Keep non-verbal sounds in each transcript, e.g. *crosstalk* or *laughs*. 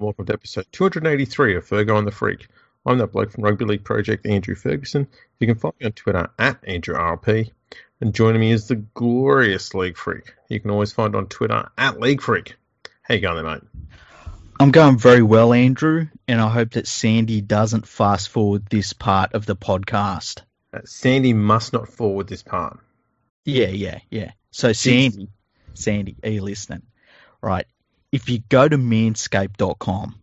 welcome to episode 283 of Fergo and the Freak. I'm that bloke from Rugby League Project, Andrew Ferguson. You can find me on Twitter at AndrewRLP. And joining me is the glorious League Freak. You can always find on Twitter at League Freak. How you going there, mate? I'm going very well, Andrew, and I hope that Sandy doesn't fast forward this part of the podcast. Uh, Sandy must not forward this part. Yeah, yeah, yeah. So, Sandy, Sandy, are you listening? Right. If you go to manscaped.com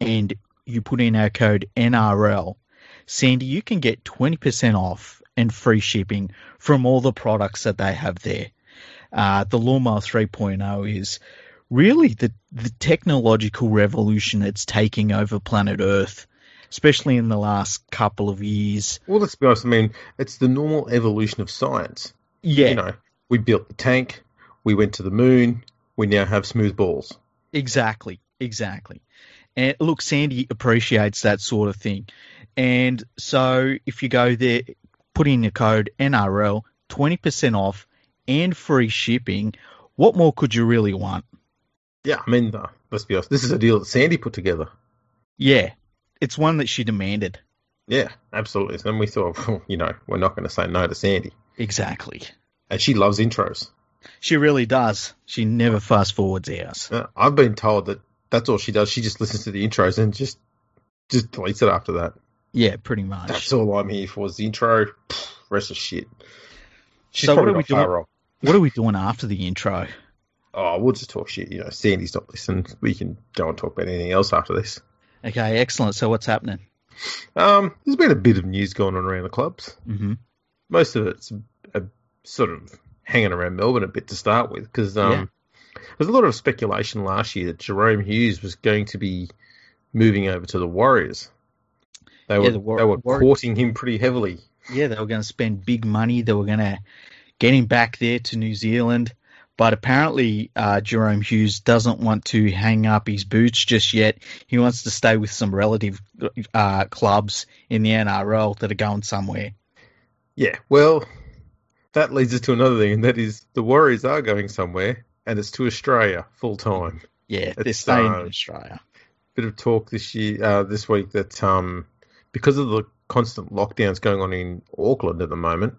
and you put in our code NRL, Sandy, you can get 20% off and free shipping from all the products that they have there. Uh, the Lawnmower 3.0 is really the, the technological revolution that's taking over planet Earth, especially in the last couple of years. Well, let's be honest. I mean, it's the normal evolution of science. Yeah. You know, we built the tank, we went to the moon, we now have smooth balls. Exactly, exactly. And look, Sandy appreciates that sort of thing. And so if you go there, put in your code NRL, 20% off and free shipping, what more could you really want? Yeah, I mean, uh, let's be honest. This is a deal that Sandy put together. Yeah, it's one that she demanded. Yeah, absolutely. And we thought, *laughs* well, you know, we're not going to say no to Sandy. Exactly. And she loves intros. She really does. She never fast forwards ours. Uh, I've been told that that's all she does. She just listens to the intros and just just deletes it after that. Yeah, pretty much. That's all I'm here for is the intro. Pfft, rest of shit. She's So what are we doing? What are we doing after the intro? Oh, we'll just talk shit. You know, Sandy's not listening. We can go and talk about anything else after this. Okay, excellent. So what's happening? Um, there's been a bit of news going on around the clubs. hmm Most of it's a, sort of hanging around Melbourne a bit to start with because um, Yeah. there's a lot of speculation last year that Jahrome Hughes was going to be moving over to the Warriors. They were the War- they were War- courting him pretty heavily. Yeah, they were going to spend big money. They were going to get him back there to New Zealand. But apparently, uh, Jahrome Hughes doesn't want to hang up his boots just yet. He wants to stay with some relative uh, clubs in the NRL that are going somewhere. Yeah, well, that leads us to another thing, and that is the Warriors are going somewhere, and it's to Australia full time. Yeah, they're It's, staying uh, in Australia. bit of talk this year, uh, this week that um, because of the constant lockdowns going on in Auckland at the moment,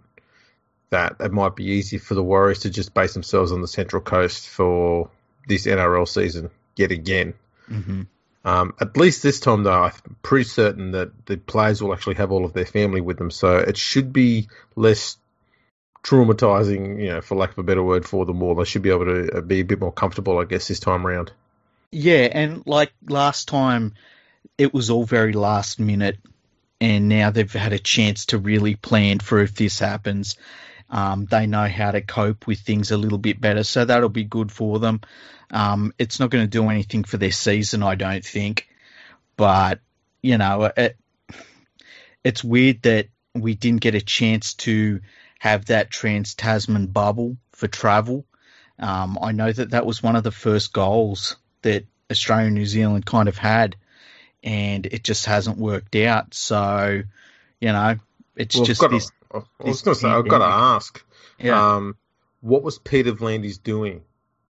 that it might be easy for the Warriors to just base themselves on the Central Coast for this NRL season yet again. hmm Um, at least this time, though, I'm pretty certain that the players will actually have all of their family with them, so it should be less traumatizing, you know, for lack of a better word, for them all. They should be able to uh, be a bit more comfortable, I guess, this time round. Yeah, and like last time, it was all very last minute, and now they've had a chance to really plan for if this happens. Um, they know how to cope with things a little bit better, so that'll be good for them. Um, it's not going to do anything for their season, I don't think, but you know, it, it's weird that we didn't get a chance to have that Trans Tasman bubble for travel. Um, I know that that was one of the first goals that Australia and New Zealand kind of had, and it just hasn't worked out. So, you know, it's Well, just this. to, I was going to say, I've got to ask, Yeah. um, what was Peter V'landys doing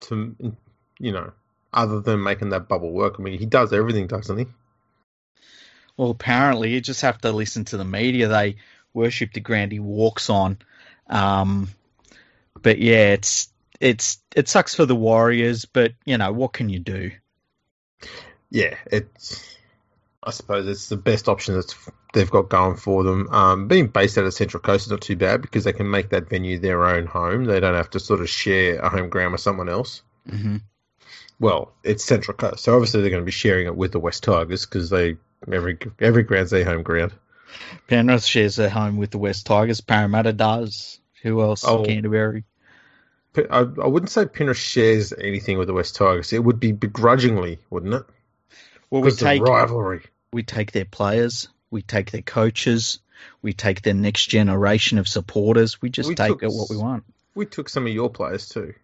to, you know, other than making that bubble work? I mean, he does everything, doesn't he? Well, apparently, you just have to listen to the media. They worship the ground he walks on. Um, but yeah, it's it's it sucks for the Warriors, but you know what can you do? Yeah, it's. I suppose it's the best option that they've got going for them. Um, being based out of Central Coast is not too bad because they can make that venue their own home. They don't have to sort of share a home ground with someone else. hmm Well, it's Central Coast, so obviously they're going to be sharing it with the West Tigers because they every every ground's their home ground. Penrith shares their home with the West Tigers. Parramatta does. Who else? Oh. Canterbury. I wouldn't say Penrith shares anything with the West Tigers. It would be begrudgingly, wouldn't it? Well, we take rivalry. we take their players, we take their coaches, we take their next generation of supporters. We just We take took it what we want. We took some of your players too.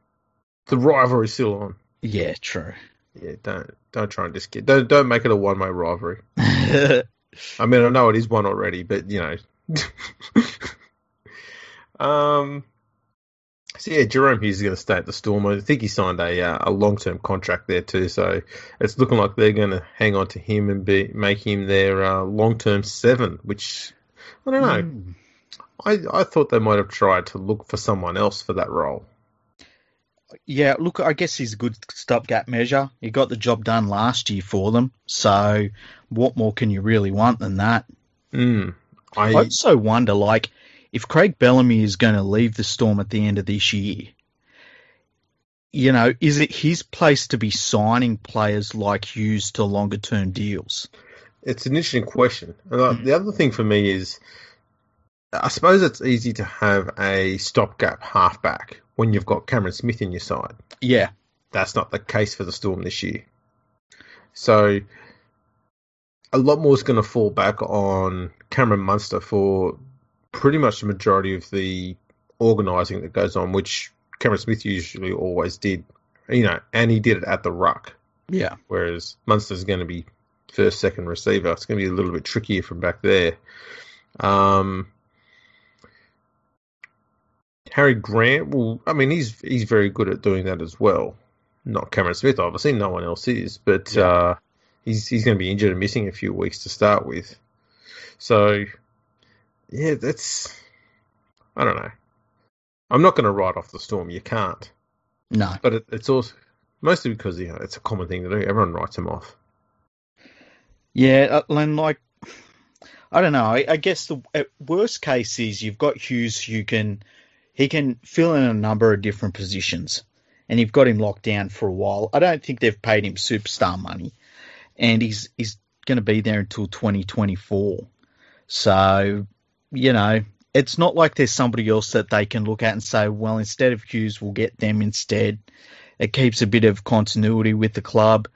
The rivalry's still on. Yeah, true. Yeah, don't don't try and just get don't don't make it a one way rivalry. *laughs* I mean, I know it is one already, but you know. *laughs* um, So yeah, Jahrome Hughes is going to stay at the Storm. I think he signed a uh, a long term contract there too. So it's looking like they're going to hang on to him and be make him their uh, long term seven. Which I don't know. Mm. I I thought they might have tried to look for someone else for that role. Yeah, look, I guess he's a good stopgap measure. He got the job done last year for them. So what more can you really want than that? Mm. I also wonder, like, if Craig Bellamy is going to leave the Storm at the end of this year, you know, is it his place to be signing players like Hughes to longer term deals? It's an interesting question. And the other thing for me is, I suppose it's easy to have a stopgap halfback when you've got Cameron Smith in your side. Yeah. That's not the case for the Storm this year. So a lot more is going to fall back on Cameron Munster for pretty much the majority of the organising that goes on, which Cameron Smith usually always did. You know, and he did it at the ruck. Yeah. Whereas Munster's going to be first, second receiver. It's going to be a little bit trickier from back there. Um, Harry Grant, well, I mean, he's he's very good at doing that as well. Not Cameron Smith, obviously. No one else is, but yeah. uh, he's he's going to be injured and missing a few weeks to start with. So, yeah, that's I don't know. I'm not going to write off the storm. You can't. No, but it, it's also mostly because you know it's a common thing to do. Everyone writes them off. Yeah, uh, and like I don't know. I, I guess the worst case is you've got Hughes who can he can fill in a number of different positions, and you've got him locked down for a while. I don't think they've paid him superstar money, and he's he's going to be there until 2024. So, you know, it's not like there's somebody else that they can look at and say, well, instead of Hughes, we'll get them instead. It keeps a bit of continuity with the club.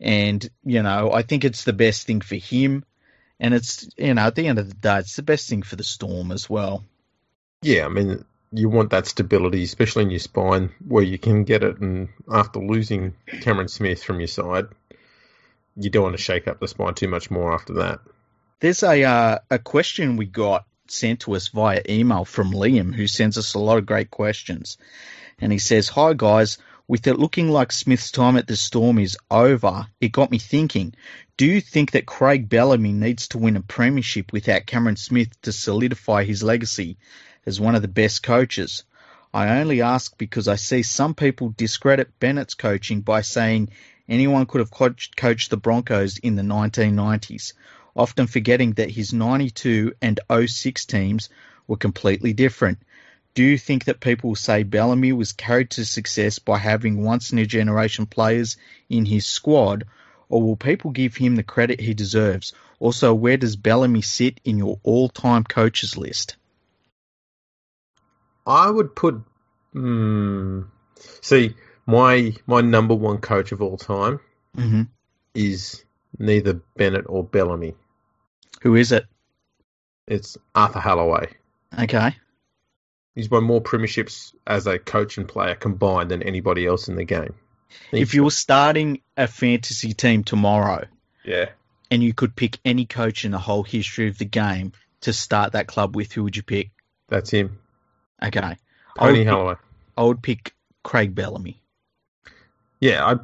And, you know, I think it's the best thing for him. And it's, you know, at the end of the day, it's the best thing for the Storm as well. Yeah, I mean, you want that stability, especially in your spine, where you can get it. And after losing Cameron Smith from your side, you don't want to shake up the spine too much more after that. There's a uh, a question we got sent to us via email from Liam, who sends us a lot of great questions, and he says, "Hi guys." With it looking like Smith's time at the Storm is over, it got me thinking. Do you think that Craig Bellamy needs to win a premiership without Cameron Smith to solidify his legacy as one of the best coaches? I only ask because I see some people discredit Bennett's coaching by saying anyone could have coached, the Broncos in the 1990s, often forgetting that his 92 and 06 teams were completely different. Do you think that people will say Bellamy was carried to success by having once in a generation players in his squad, or will people give him the credit he deserves? Also, where does Bellamy sit in your all time coaches list? I would put. Hmm, see, my my number one coach of all time mm-hmm. is neither Bennett or Bellamy. Who is it? It's Arthur Halloway. Okay. He's won more premierships as a coach and player combined than anybody else in the game. He's if you were starting a fantasy team tomorrow, yeah, and you could pick any coach in the whole history of the game to start that club with, who would you pick? That's him. Okay. Tony Halloway. I would pick Craig Bellamy. Yeah, I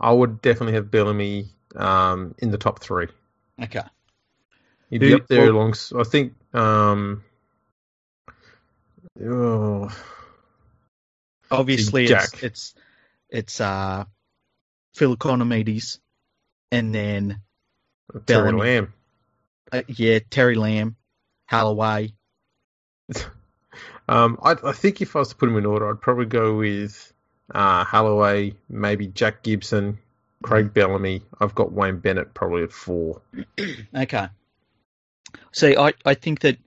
I would definitely have Bellamy um, in the top three. Okay. He'd be up there well, along. I think. Um, oh, obviously, Jack. it's it's it's uh, Phil Economides, and then Terry Bellamy. Lamb. Uh, yeah, Terry Lamb, Halloway. *laughs* um, I, I think if I was to put them in order, I'd probably go with uh, Halloway, maybe Jack Gibson, Craig Bellamy. I've got Wayne Bennett probably at four. *clears throat* okay. See, I, I think that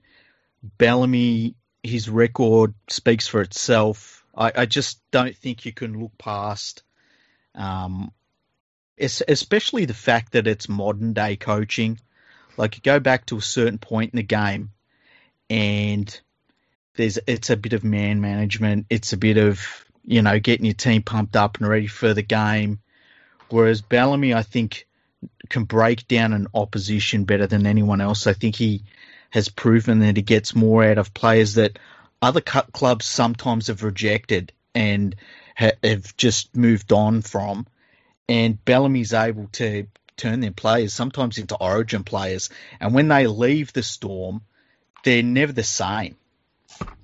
Bellamy, his record speaks for itself. I, I just don't think you can look past, um, especially the fact that it's modern day coaching. Like you go back to a certain point in the game, and there's it's a bit of man management. It's a bit of you know, getting your team pumped up and ready for the game. Whereas Bellamy, I think, can break down an opposition better than anyone else. I think he has proven that he gets more out of players that other clubs sometimes have rejected and ha- have just moved on from. And Bellamy's able to turn their players sometimes into origin players. And when they leave the Storm, they're never the same.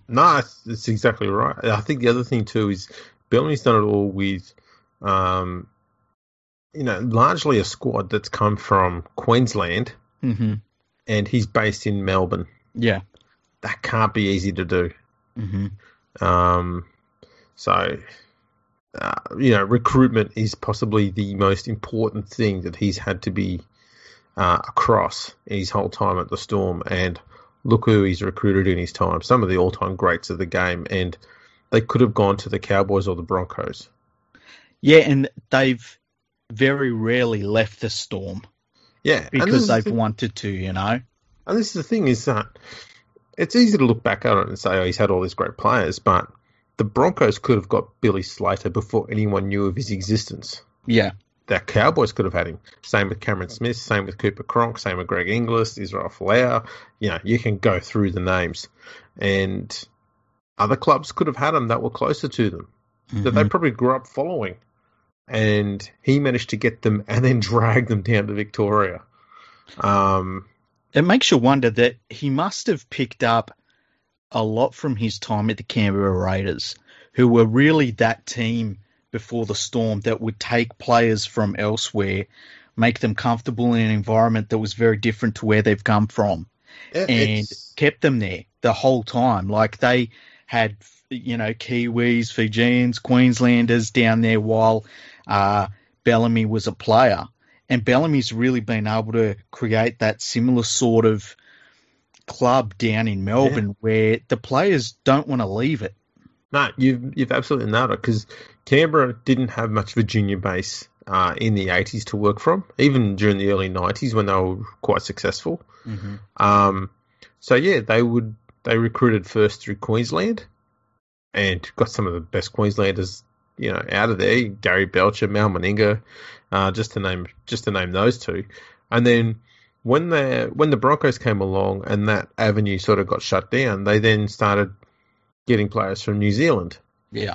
No, that's exactly right. I think the other thing too is Bellamy's done it all with, um, you know, largely a squad that's come from Queensland, mm-hmm. and he's based in Melbourne. Yeah, that can't be easy to do. Mm-hmm. Um, so, uh, you know, recruitment is possibly the most important thing that he's had to be uh, across his whole time at the Storm, and look who he's recruited in his time. Some of the all-time greats of the game, and they could have gone to the Cowboys or the Broncos. Yeah, and they've very rarely left the Storm. Yeah, because they've the wanted to, you know. And this is the thing is that it's easy to look back at it and say, oh, he's had all these great players, but the Broncos could have got Billy Slater before anyone knew of his existence. Yeah. The Cowboys could have had him. Same with Cameron Smith, same with Cooper Cronk, same with Greg Inglis, Israel Folau. You know, you can go through the names. And other clubs could have had him that were closer to them, mm-hmm. that they mm-hmm. probably grew up following. And he managed to get them and then *laughs* drag them down to Victoria. Um, it makes you wonder that he must have picked up a lot from his time at the Canberra Raiders, who were really that team before the storm that would take players from elsewhere, make them comfortable in an environment that was very different to where they've come from, and it's... kept them there the whole time. Like they had, you know, Kiwis, Fijians, Queenslanders down there while uh, Bellamy was a player and Bellamy's really been able to create that similar sort of club down in Melbourne yeah. where the players don't want to leave it. No, you've you've absolutely nailed it because Canberra didn't have much Virginia base uh, in the '80s to work from, even during the early '90s when they were quite successful. Mm-hmm. Um, so yeah, they would they recruited first through Queensland and got some of the best Queenslanders you know out of there. Gary Belcher, Mal Meninga, uh, just to name just to name those two. And then when the when the Broncos came along and that avenue sort of got shut down, they then started getting players from New Zealand. Yeah.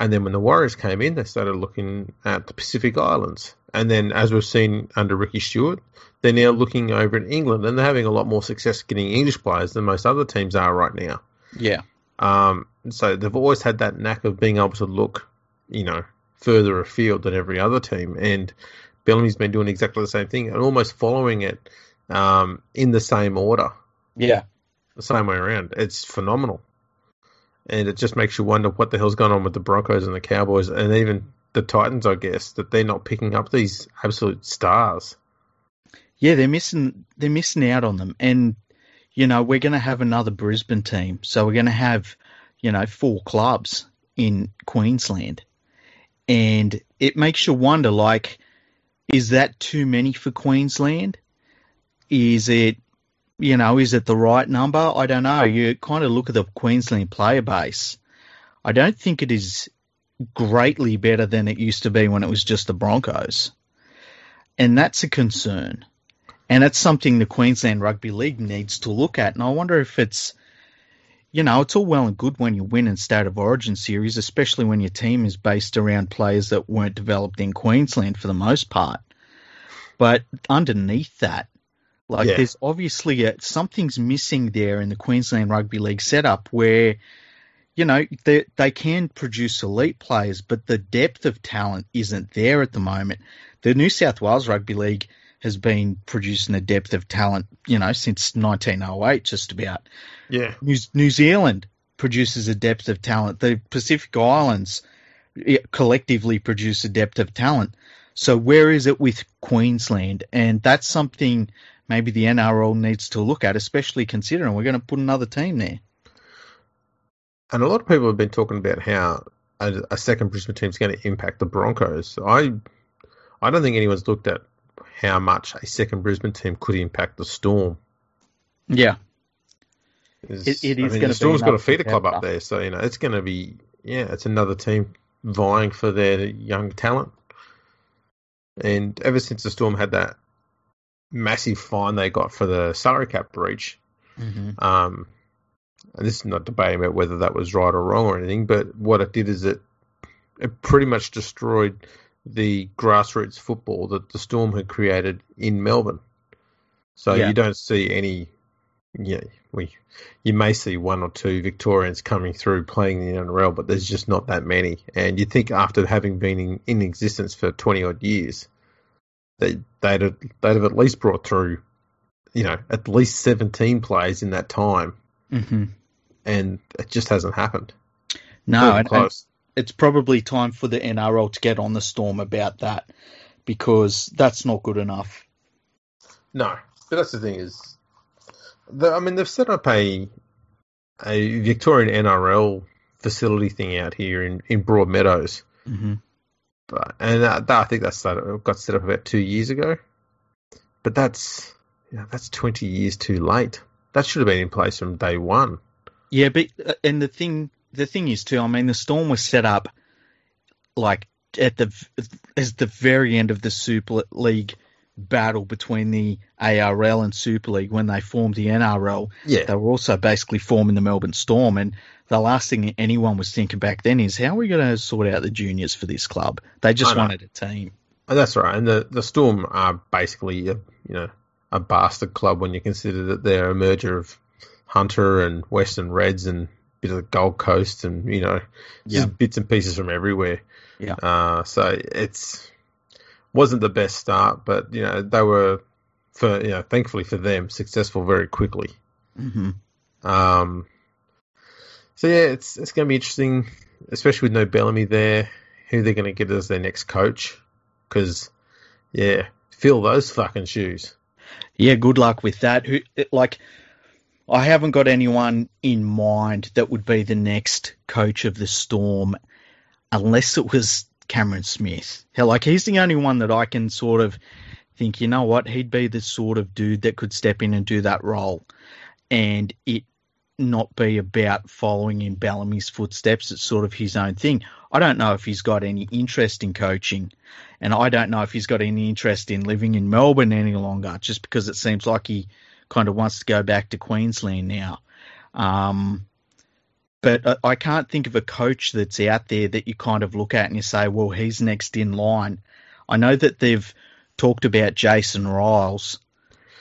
And then when the Warriors came in, they started looking at the Pacific Islands. And then, as we've seen under Ricky Stuart, they're now looking over in England, and they're having a lot more success getting English players than most other teams are right now. Yeah. Um, so they've always had that knack of being able to look, you know, further afield than every other team. And Bellamy's been doing exactly the same thing and almost following it um, in the same order. Yeah. The same way around. It's phenomenal. And it just makes you wonder what the hell's going on with the Broncos and the Cowboys and even the Titans, I guess, that they're not picking up these absolute stars. Yeah, they're missing they're missing out on them. And, you know, we're gonna have another Brisbane team. So we're gonna have, you know, four clubs in Queensland and it makes you wonder like is that too many for Queensland? Is it you know, is it the right number? I don't know. You kind of look at the Queensland player base. I don't think it is greatly better than it used to be when it was just the Broncos. And that's a concern. And that's something the Queensland Rugby League needs to look at. And I wonder if it's you know, it's all well and good when you win in State of Origin series, especially when your team is based around players that weren't developed in Queensland for the most part. But underneath that, like yeah. there's obviously a, something's missing there in the Queensland Rugby League setup where, you know, they, they can produce elite players, but the depth of talent isn't there at the moment. The New South Wales Rugby League has been producing a depth of talent, you know, since 1908, just about. Yeah. New, New Zealand produces a depth of talent. The Pacific Islands collectively produce a depth of talent. So where is it with Queensland? And that's something maybe the NRL needs to look at, especially considering we're going to put another team there. And a lot of people have been talking about how a, a second Brisbane team is going to impact the Broncos. I, I don't think anyone's looked at how much a second Brisbane team could impact the Storm. Yeah, it, it is I mean, the Storm's got a feeder club up there, so you know it's going to be yeah, it's another team vying for their young talent. And ever since the Storm had that massive fine they got for the salary cap breach, mm-hmm. um, and this is not debating about whether that was right or wrong or anything, but what it did is it it pretty much destroyed the grassroots football that the Storm had created in Melbourne. So Yeah. you don't see any. Yeah, we you may see one or two Victorians coming through playing the NRL, but there's just not that many. And you think after having been in, in existence for twenty odd years, they they'd have, they'd have at least brought through, you know, at least seventeen players in that time, hmm and it just hasn't happened. No, and, and it's probably time for the NRL to get on the storm about that because that's not good enough. No, but that's the thing is, the, I mean, they've set up a a Victorian NRL facility thing out here in in Broadmeadows, hmm but and that, that I think that got set up about two years ago. But that's know, that's twenty years too late. That should have been in place from day one. Yeah, but uh, and the thing the thing is too. I mean, the storm was set up like at the as the very end of the Super League battle between the ARL and Super League when they formed the NRL. Yeah, They were also basically forming the Melbourne Storm, and the last thing anyone was thinking back then is how are we going to sort out the juniors for this club? They just wanted a team. And that's right. And the the Storm are basically a you know a bastard club when you consider that they're a merger of Hunter and Western Reds and a bit of the Gold Coast and you know just Yeah. bits and pieces from everywhere. Yeah. Uh, so it's wasn't the best start, but you know they were for you know thankfully for them successful very quickly. hmm Um, so yeah, it's it's going to be interesting, especially with no Bellamy there. Who they're going to get as their next coach? Because yeah, fill those fucking shoes. Yeah, good luck with that. Who like I haven't got anyone in mind that would be the next coach of the Storm unless it was Cameron Smith. Hell, like he's the only one that I can sort of think, you know what, he'd be the sort of dude that could step in and do that role and it not be about following in Bellamy's footsteps. It's sort of his own thing. I don't know if he's got any interest in coaching, and I don't know if he's got any interest in living in Melbourne any longer, just because it seems like he kind of wants to go back to Queensland now. Um, but I, I can't think of a coach that's out there that you kind of look at and you say, well, he's next in line. I know that they've talked about Jason Ryles.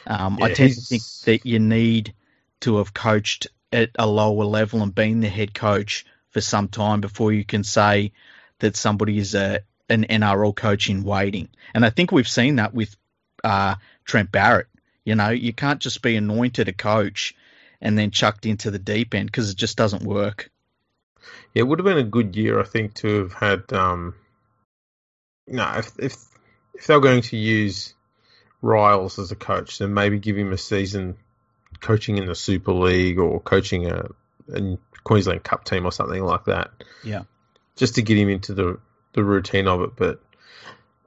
Um, I Yeah, tend to think that you need to have coached at a lower level and been the head coach for some time before you can say that somebody is a an NRL coach in waiting. And I think we've seen that with uh, Trent Barrett. You know, you can't just be anointed a coach and then chucked into the deep end because it just doesn't work. Yeah, it would have been a good year, I think, to have had. Um, no, if if if they were going to use Ryles as a coach, then maybe give him a season coaching in the Super League or coaching a, a Queensland Cup team or something like that. Yeah. just to get him into the the routine of it. But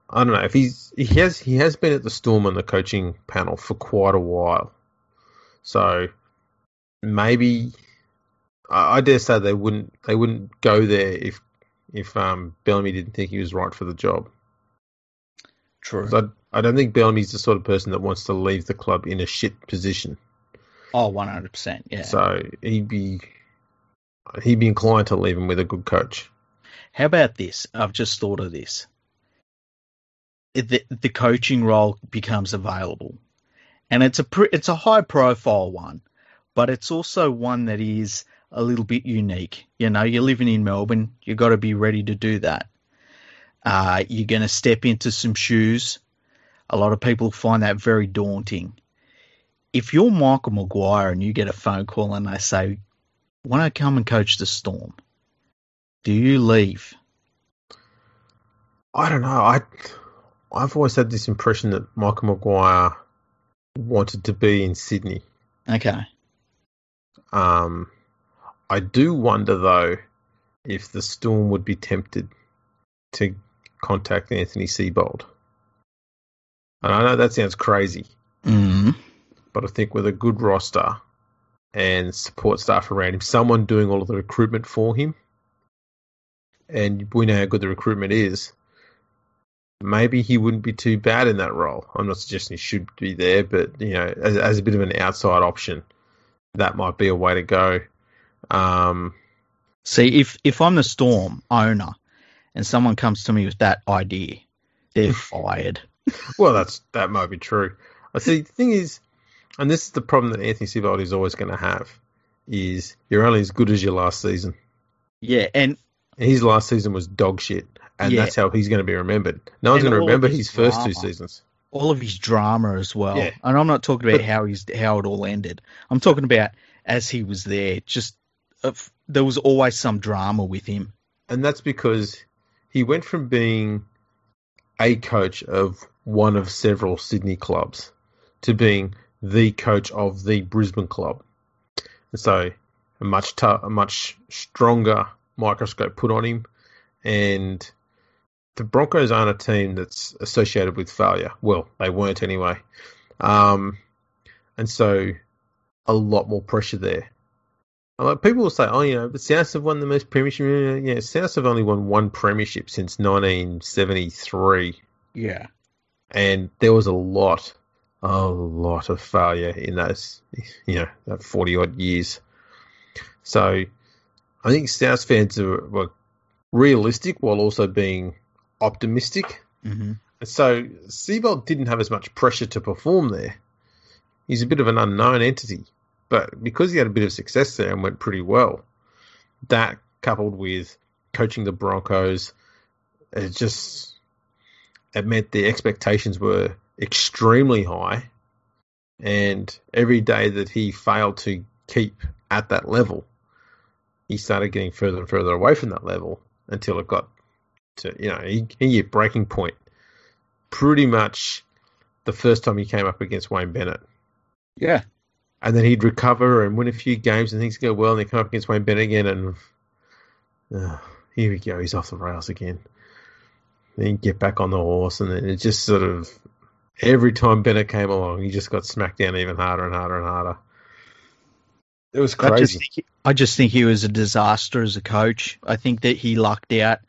I don't know if he's he has he has been at the Storm on the coaching panel for quite a while, so maybe I, I dare say they wouldn't they wouldn't go there if if um, Bellamy didn't think he was right for the job. True. I I don't think Bellamy's the sort of person that wants to leave the club in a shit position. Oh, 100%. Yeah. So he'd be he'd be inclined to leave him with a good coach. How about this? I've just thought of this. The, the coaching role becomes available, and it's a pre, it's a high profile one, but it's also one that is a little bit unique. You know, you're living in Melbourne, you've got to be ready to do that. Uh, you're going to step into some shoes. A lot of people find that very daunting. If you're Michael Maguire and you get a phone call and they say, "Want to come and coach the Storm?" Do you leave? I don't know. I I've always had this impression that Michael Maguire wanted to be in Sydney. Okay. Um, I do wonder though if the Storm would be tempted to contact Anthony Seibold. And I know that sounds crazy, Mm. but I think with a good roster and support staff around him, someone doing all of the recruitment for him, and we know how good the recruitment is, maybe he wouldn't be too bad in that role. I'm not suggesting he should be there, but you know, as, as a bit of an outside option, that might be a way to go. Um, See, if if I'm the Storm owner and someone comes to me with that idea, they're *laughs* fired. well, that's that might be true. I see. The thing is, and this is the problem that Anthony Seibold is always going to have, is you're only as good as your last season. Yeah, and His last season was dog shit, and Yeah. that's how he's going to be remembered. No one's going to remember his his first two seasons. All of his drama as well. Yeah. And I'm not talking about how he's how it all ended. I'm talking about as he was there. Just uh, there was always some drama with him. and that's because he went from being a coach of one of several Sydney clubs to being the coach of the Brisbane club. And so a much tou- a much stronger microscope put on him, and the Broncos aren't a team that's associated with failure. Well, they weren't anyway. Um, and so a lot more pressure there. And Like people will say, oh, you know, the South have won the most premiership. Yeah, South have only won one premiership since 1973, Yeah. and there was a lot, a lot of failure in those, you know, that 40 odd years. So I think South fans are were realistic while also being optimistic. hmm so Seibold didn't have as much pressure to perform there. He's a bit of an unknown entity, but because he had a bit of success there and went pretty well, that coupled with coaching the Broncos, it just it meant the expectations were extremely high, and every day that he failed to keep at that level, he started getting further and further away from that level until it got to you know he, he hit breaking point pretty much the first time he came up against Wayne Bennett. Yeah. And then he'd recover and win a few games and things go well, and they come up against Wayne Bennett again, and uh, here we go, he's off the rails again. Then you get back on the horse, and then it just sort of every time Bennett came along, he just got smacked down even harder and harder and harder. It was I just, crazy. think, I just think he was a disaster as a coach. I think that he lucked out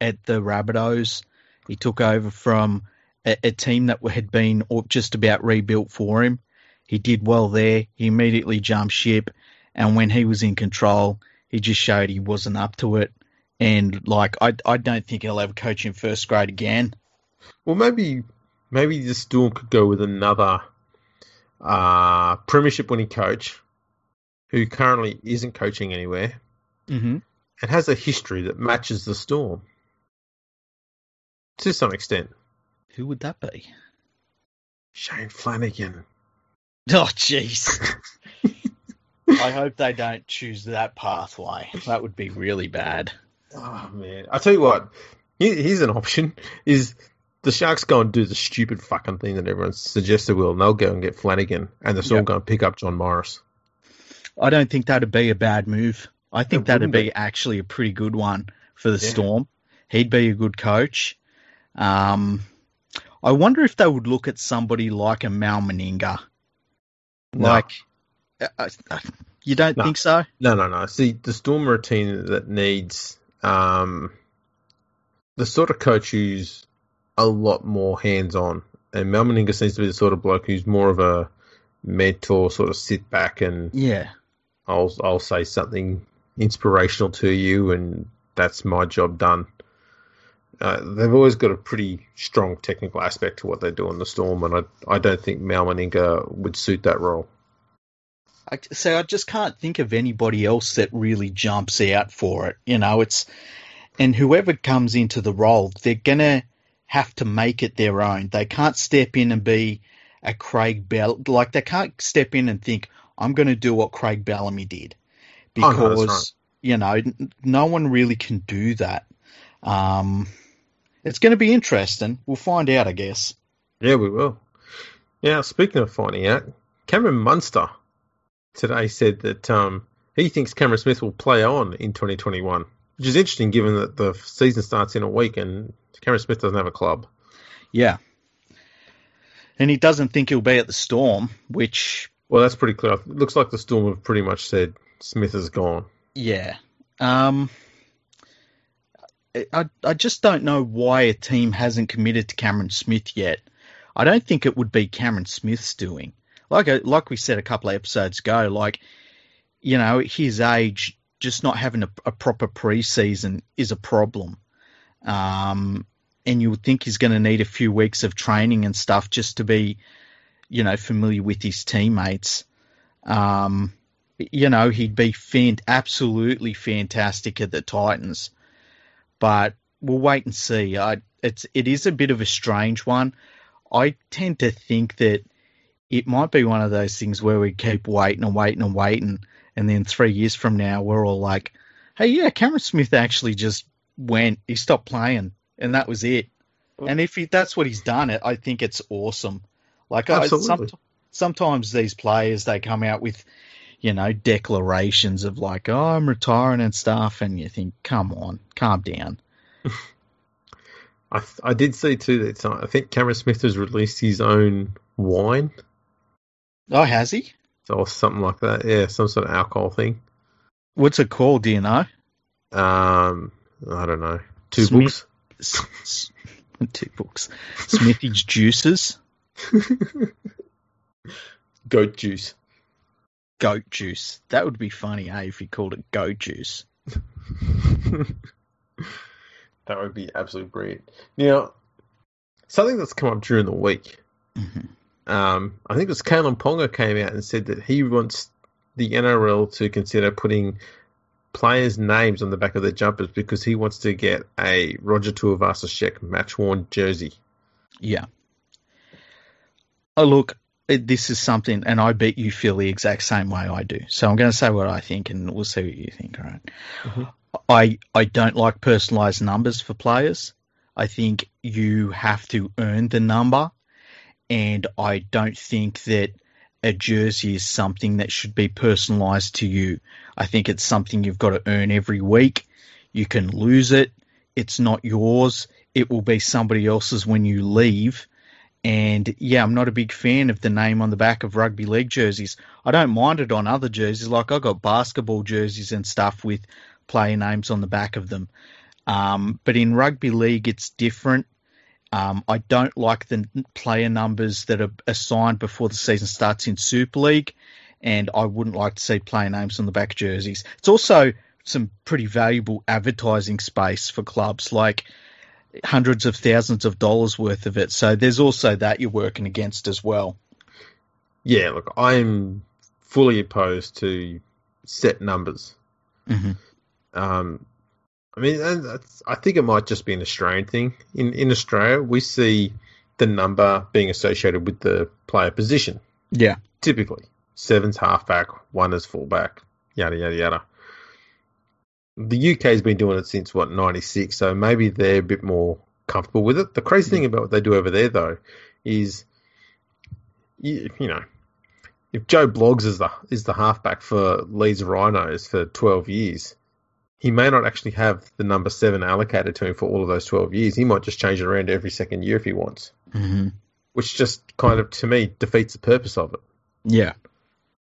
at the Rabbitohs. He took over from a, a team that had been just about rebuilt for him. He did well there. He immediately jumped ship, and when he was in control, he just showed he wasn't up to it. And like, I, I don't think he'll ever coach in first grade again. Well, maybe maybe the Storm could go with another uh, premiership winning coach who currently isn't coaching anywhere Mm-hmm. and has a history that matches the Storm to some extent. Who would that be? Shane Flanagan. Oh, jeez. *laughs* I hope they don't choose that pathway. That would be really bad. Oh man, I tell you what, here's an option: is the Sharks go and do the stupid fucking thing that everyone suggests they will, and they'll go and get Flanagan, and the Storm Yep. go and pick up John Morris. I don't think that'd be a bad move. I think It that'd be, be. actually a pretty good one for the Yeah. Storm. He'd be a good coach. Um, I wonder if they would look at somebody like a Mal Meninga. No. Like, uh, uh, you don't No. think so? No, no, no. See, the Storm team that needs um, the sort of coach who's a lot more hands on. And Mal Meninga seems to be the sort of bloke who's more of a mentor, sort of sit back and Yeah. I'll I'll say something inspirational to you, and that's my job done. Uh, they've always got a pretty strong technical aspect to what they do in the Storm, and I I don't think Mal Meninga would suit that role. I, so I just can't think of anybody else that really jumps out for it. You know, it's and whoever comes into the role, they're gonna have to make it their own. They can't step in and be a Craig Bell like they can't step in and think I'm going to do what Craig Bellamy did Oh, because no, that's you know n- no one really can do that. Um, it's going to be interesting. We'll find out, I guess. Yeah, we will. Now, speaking of finding out, Cameron Munster today said that um, he thinks Cameron Smith will play on in 2021, which is interesting given that the season starts in a week and Cameron Smith doesn't have a club. Yeah. And he doesn't think he'll be at the Storm, which Well, that's pretty clear. It looks like the Storm have pretty much said Smith is gone. Yeah. Um, I I just don't know why a team hasn't committed to Cameron Smith yet. I don't think it would be Cameron Smith's doing. Like like we said a couple of episodes ago, like you know, his age, just not having a, a proper preseason is a problem. Um, and you would think he's going to need a few weeks of training and stuff just to be, you know, familiar with his teammates. Um, you know, he'd be fan- absolutely fantastic at the Titans, but we'll wait and see. I, it's it is a bit of a strange one. I tend to think that it might be one of those things where we keep waiting and waiting and waiting, and then three years from now we're all like, "Hey, yeah, Cameron Smith actually just went. He stopped playing, and that was it." And if he, that's what he's done, it I think it's awesome. Like I, some, sometimes these players they come out with, you know, declarations of like, "Oh, I'm retiring" and stuff, and you think, "Come on, calm down." *laughs* I I did see too that I think Cameron Smith has released his own wine. Oh, has he? Or something like that. Yeah, some sort of alcohol thing. What's it called? Do you know? Um, I don't know. Two Smith, books. *laughs* two books. Smithy's juices. *laughs* goat juice. Goat juice. That would be funny, eh? If he called it goat juice. *laughs* That would be absolutely brilliant. Now, something that's come up during the week. Mm-hmm. Um, I think it was Kalyn Ponga came out and said that he wants the NRL to consider putting players' names on the back of their jumpers because he wants to get a Roger Tuivasa-Sheck match worn jersey. Yeah. Oh, look, this is something, and I bet you feel the exact same way I do. So I'm going to say what I think, and we'll see what you think. All right? mm-hmm. I I don't like personalized numbers for players. I think you have to earn the number, and I don't think that a jersey is something that should be personalized to you. I think it's something you've got to earn every week. You can lose it. It's not yours. It will be somebody else's when you leave. And yeah, I'm not a big fan of the name on the back of rugby league jerseys. I don't mind it on other jerseys. Like I got basketball jerseys and stuff with player names on the back of them. Um, but in rugby league, it's different. Um, I don't like the player numbers that are assigned before the season starts in Super League, and I wouldn't like to see player names on the back jerseys. It's also some pretty valuable advertising space for clubs, like hundreds of thousands of dollars worth of it. So there's also that you're working against as well. Yeah, look, I'm fully opposed to set numbers. Mm-hmm. Um, I mean, I think it might just be an Australian thing. In in Australia, we see the number being associated with the player position. Yeah, typically seven's halfback, one is fullback, yada yada yada. The UK has been doing it since what '96, so maybe they're a bit more comfortable with it. The crazy thing about what they do over there, though, is you, you know if Joe Bloggs is the is the halfback for Leeds Rhinos for 12 years, he may not actually have the number seven allocated to him for all of those 12 years. He might just change it around every second year if he wants, mm-hmm. which just kind of, to me, defeats the purpose of it. Yeah.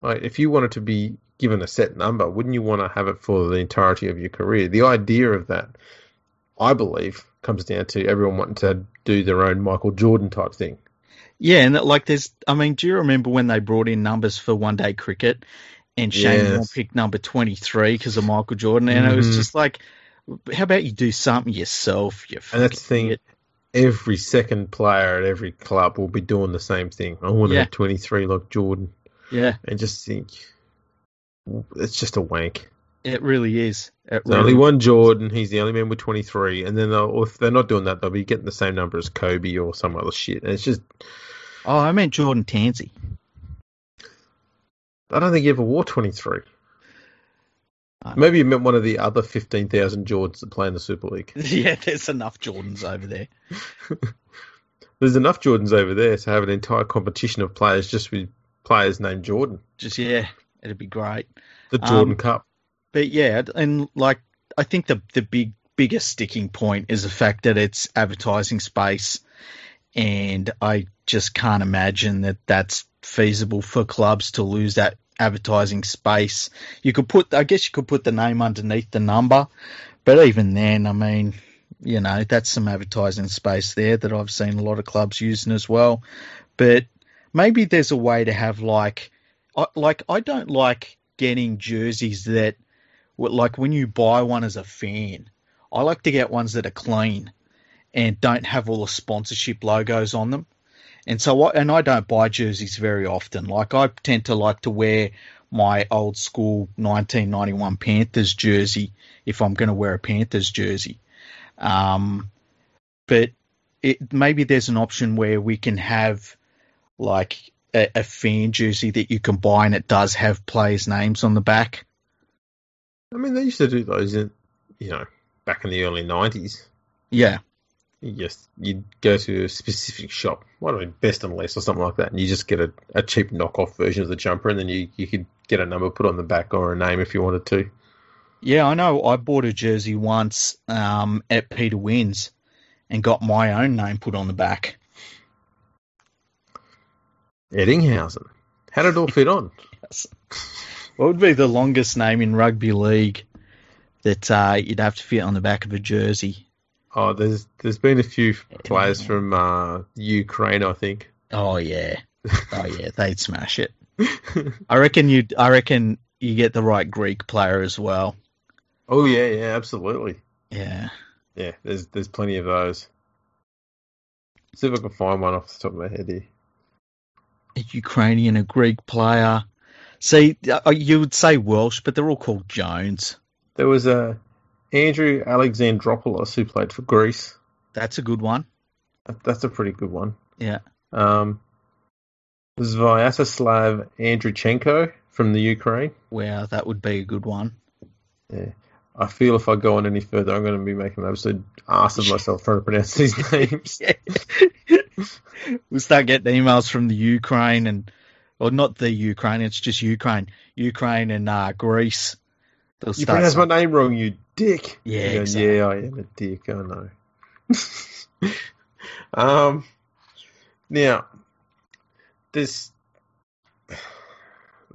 Like, if you wanted to be given a set number, wouldn't you want to have it for the entirety of your career? The idea of that, I believe, comes down to everyone wanting to do their own Michael Jordan type thing. Yeah, and like there's, I mean, do you remember when they brought in numbers for one day cricket and Shane yes. Picked number 23 because of Michael Jordan. And mm-hmm. it was mm-hmm. just like, how about you do something yourself? You and that's the thing. Every second player at every club will be doing the same thing. I want to yeah. have 23 like Jordan. Yeah. And just think, it's just a wank. It really is. It really only one Jordan. He's the only man with 23. And then uh, if they're not doing that, they'll be getting the same number as Kobe or some other shit. And it's just. Oh, I meant Jordan Tansey. I don't think he ever wore 23. Maybe you meant one of the other 15,000 Jordans that play in the Super League. *laughs* Yeah, there's enough Jordans over there. *laughs* there's enough Jordans over there to have an entire competition of players just with players named Jordan. Just, yeah, it'd be great. The Jordan um, Cup. But yeah, and like, I think the, the big, biggest sticking point is the fact that it's advertising space. And I just can't imagine that that's feasible for clubs to lose that advertising space. You could put, I guess, you could put the name underneath the number, but even then, I mean, you know, that's some advertising space there that I've seen a lot of clubs using as well. But maybe there's a way to have like, like I don't like getting jerseys that, like when you buy one as a fan, I like to get ones that are clean and don't have all the sponsorship logos on them. And so, I, and I don't buy jerseys very often. Like I tend to like to wear my old school 1991 Panthers jersey if I'm going to wear a Panthers jersey. Um, but it, maybe there's an option where we can have like a, a, fan jersey that you can buy and it does have players' names on the back. I mean, they used to do those, in, you know, back in the early 90s. Yeah. You just you'd go to a specific shop, what I mean, Best and Less or something like that, and you just get a, a cheap knockoff version of the jumper, and then you, you could get a number put on the back or a name if you wanted to. Yeah, I know. I bought a jersey once um, at Peter Wins and got my own name put on the back. Eddinghausen. How did it all fit on? yes. *laughs* What would be the longest name in rugby league that uh, you'd have to fit on the back of a jersey? Oh, there's there's been a few players from uh, Ukraine, I think. Oh yeah, oh yeah, *laughs* they'd smash it. I reckon you. I reckon you get the right Greek player as well. Oh yeah, yeah, absolutely. Yeah, yeah. There's there's plenty of those. See if I can find one off the top of my head here. A Ukrainian, a Greek player. See, uh, you would say Welsh, but they're all called Jones. There was a Andrew Alexandropoulos who played for Greece. That's a good one. That's a pretty good one. Yeah. Um, Sviatoslav Andrichenko from the Ukraine. Wow, that would be a good one. Yeah. I feel if I go on any further, I'm going to be making an absolute ass of *laughs* myself trying to pronounce these names. *laughs* *laughs* we'll start getting emails from the Ukraine and, or not the Ukraine, it's just Ukraine, Ukraine and uh, Greece. They'll you pronounced my name wrong, you dick. Yeah, exactly. yeah, I am a dick. I know. *laughs* um, now this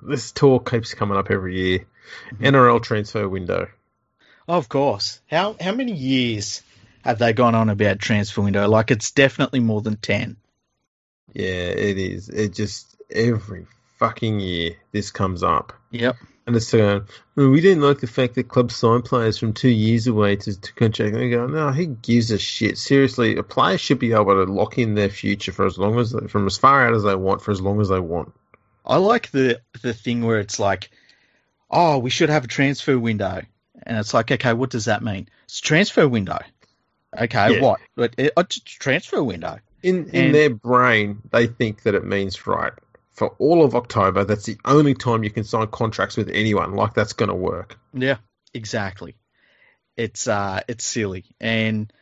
this talk keeps coming up every year. Mm-hmm. NRL transfer window. Of course. How how many years have they gone on about transfer window? Like it's definitely more than ten. Yeah, it is. It just every fucking year this comes up. Yep. And it's uh, we didn't like the fact that clubs sign players from two years away to, to contract. And they go, no, who gives a shit? Seriously, a player should be able to lock in their future for as long as, from as far out as they want, for as long as they want. I like the the thing where it's like, oh, we should have a transfer window, and it's like, okay, what does that mean? It's transfer window. Okay, yeah. what? But it's a transfer window. In in and, their brain, they think that it means right for all of October. That's the only time you can sign contracts with anyone. Like that's going to work. Yeah, exactly. It's uh, it's silly, and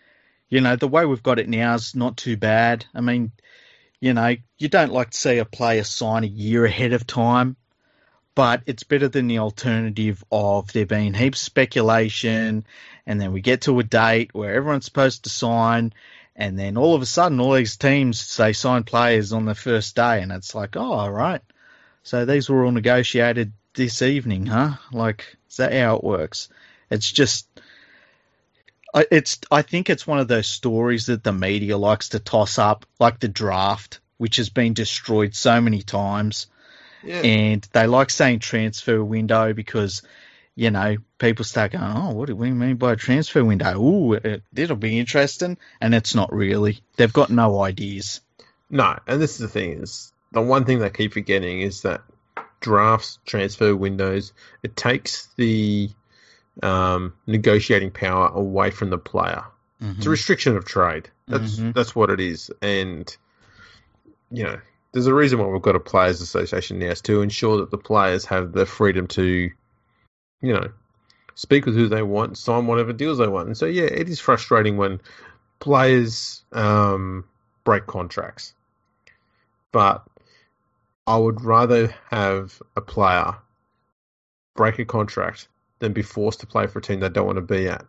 you know the way we've got it now is not too bad. I mean, you know, you don't like to see a player sign a year ahead of time, but it's better than the alternative of there being heaps of speculation, and then we get to a date where everyone's supposed to sign, and then all of a sudden, all these teams say sign players on the first day, and it's like, oh, all right. So these were all negotiated this evening, huh? Like, is that how it works? It's just, it's. I think it's one of those stories that the media likes to toss up, like the draft, which has been destroyed so many times. Yeah. And they like saying transfer window because you know, people start going, oh, what do we mean by a transfer window? Ooh, it, it'll be interesting. And it's not really. They've got no ideas. No, and this is the thing is the one thing they keep forgetting is that drafts, transfer windows, it takes the um, negotiating power away from the player. Mm-hmm. It's a restriction of trade. That's mm-hmm. that's what it is, and you know, there's a reason why we've got a players' association now is to ensure that the players have the freedom to you know, speak with who they want, sign whatever deals they want. And so, yeah, it is frustrating when players um, break contracts. But I would rather have a player break a contract than be forced to play for a team they don't want to be at.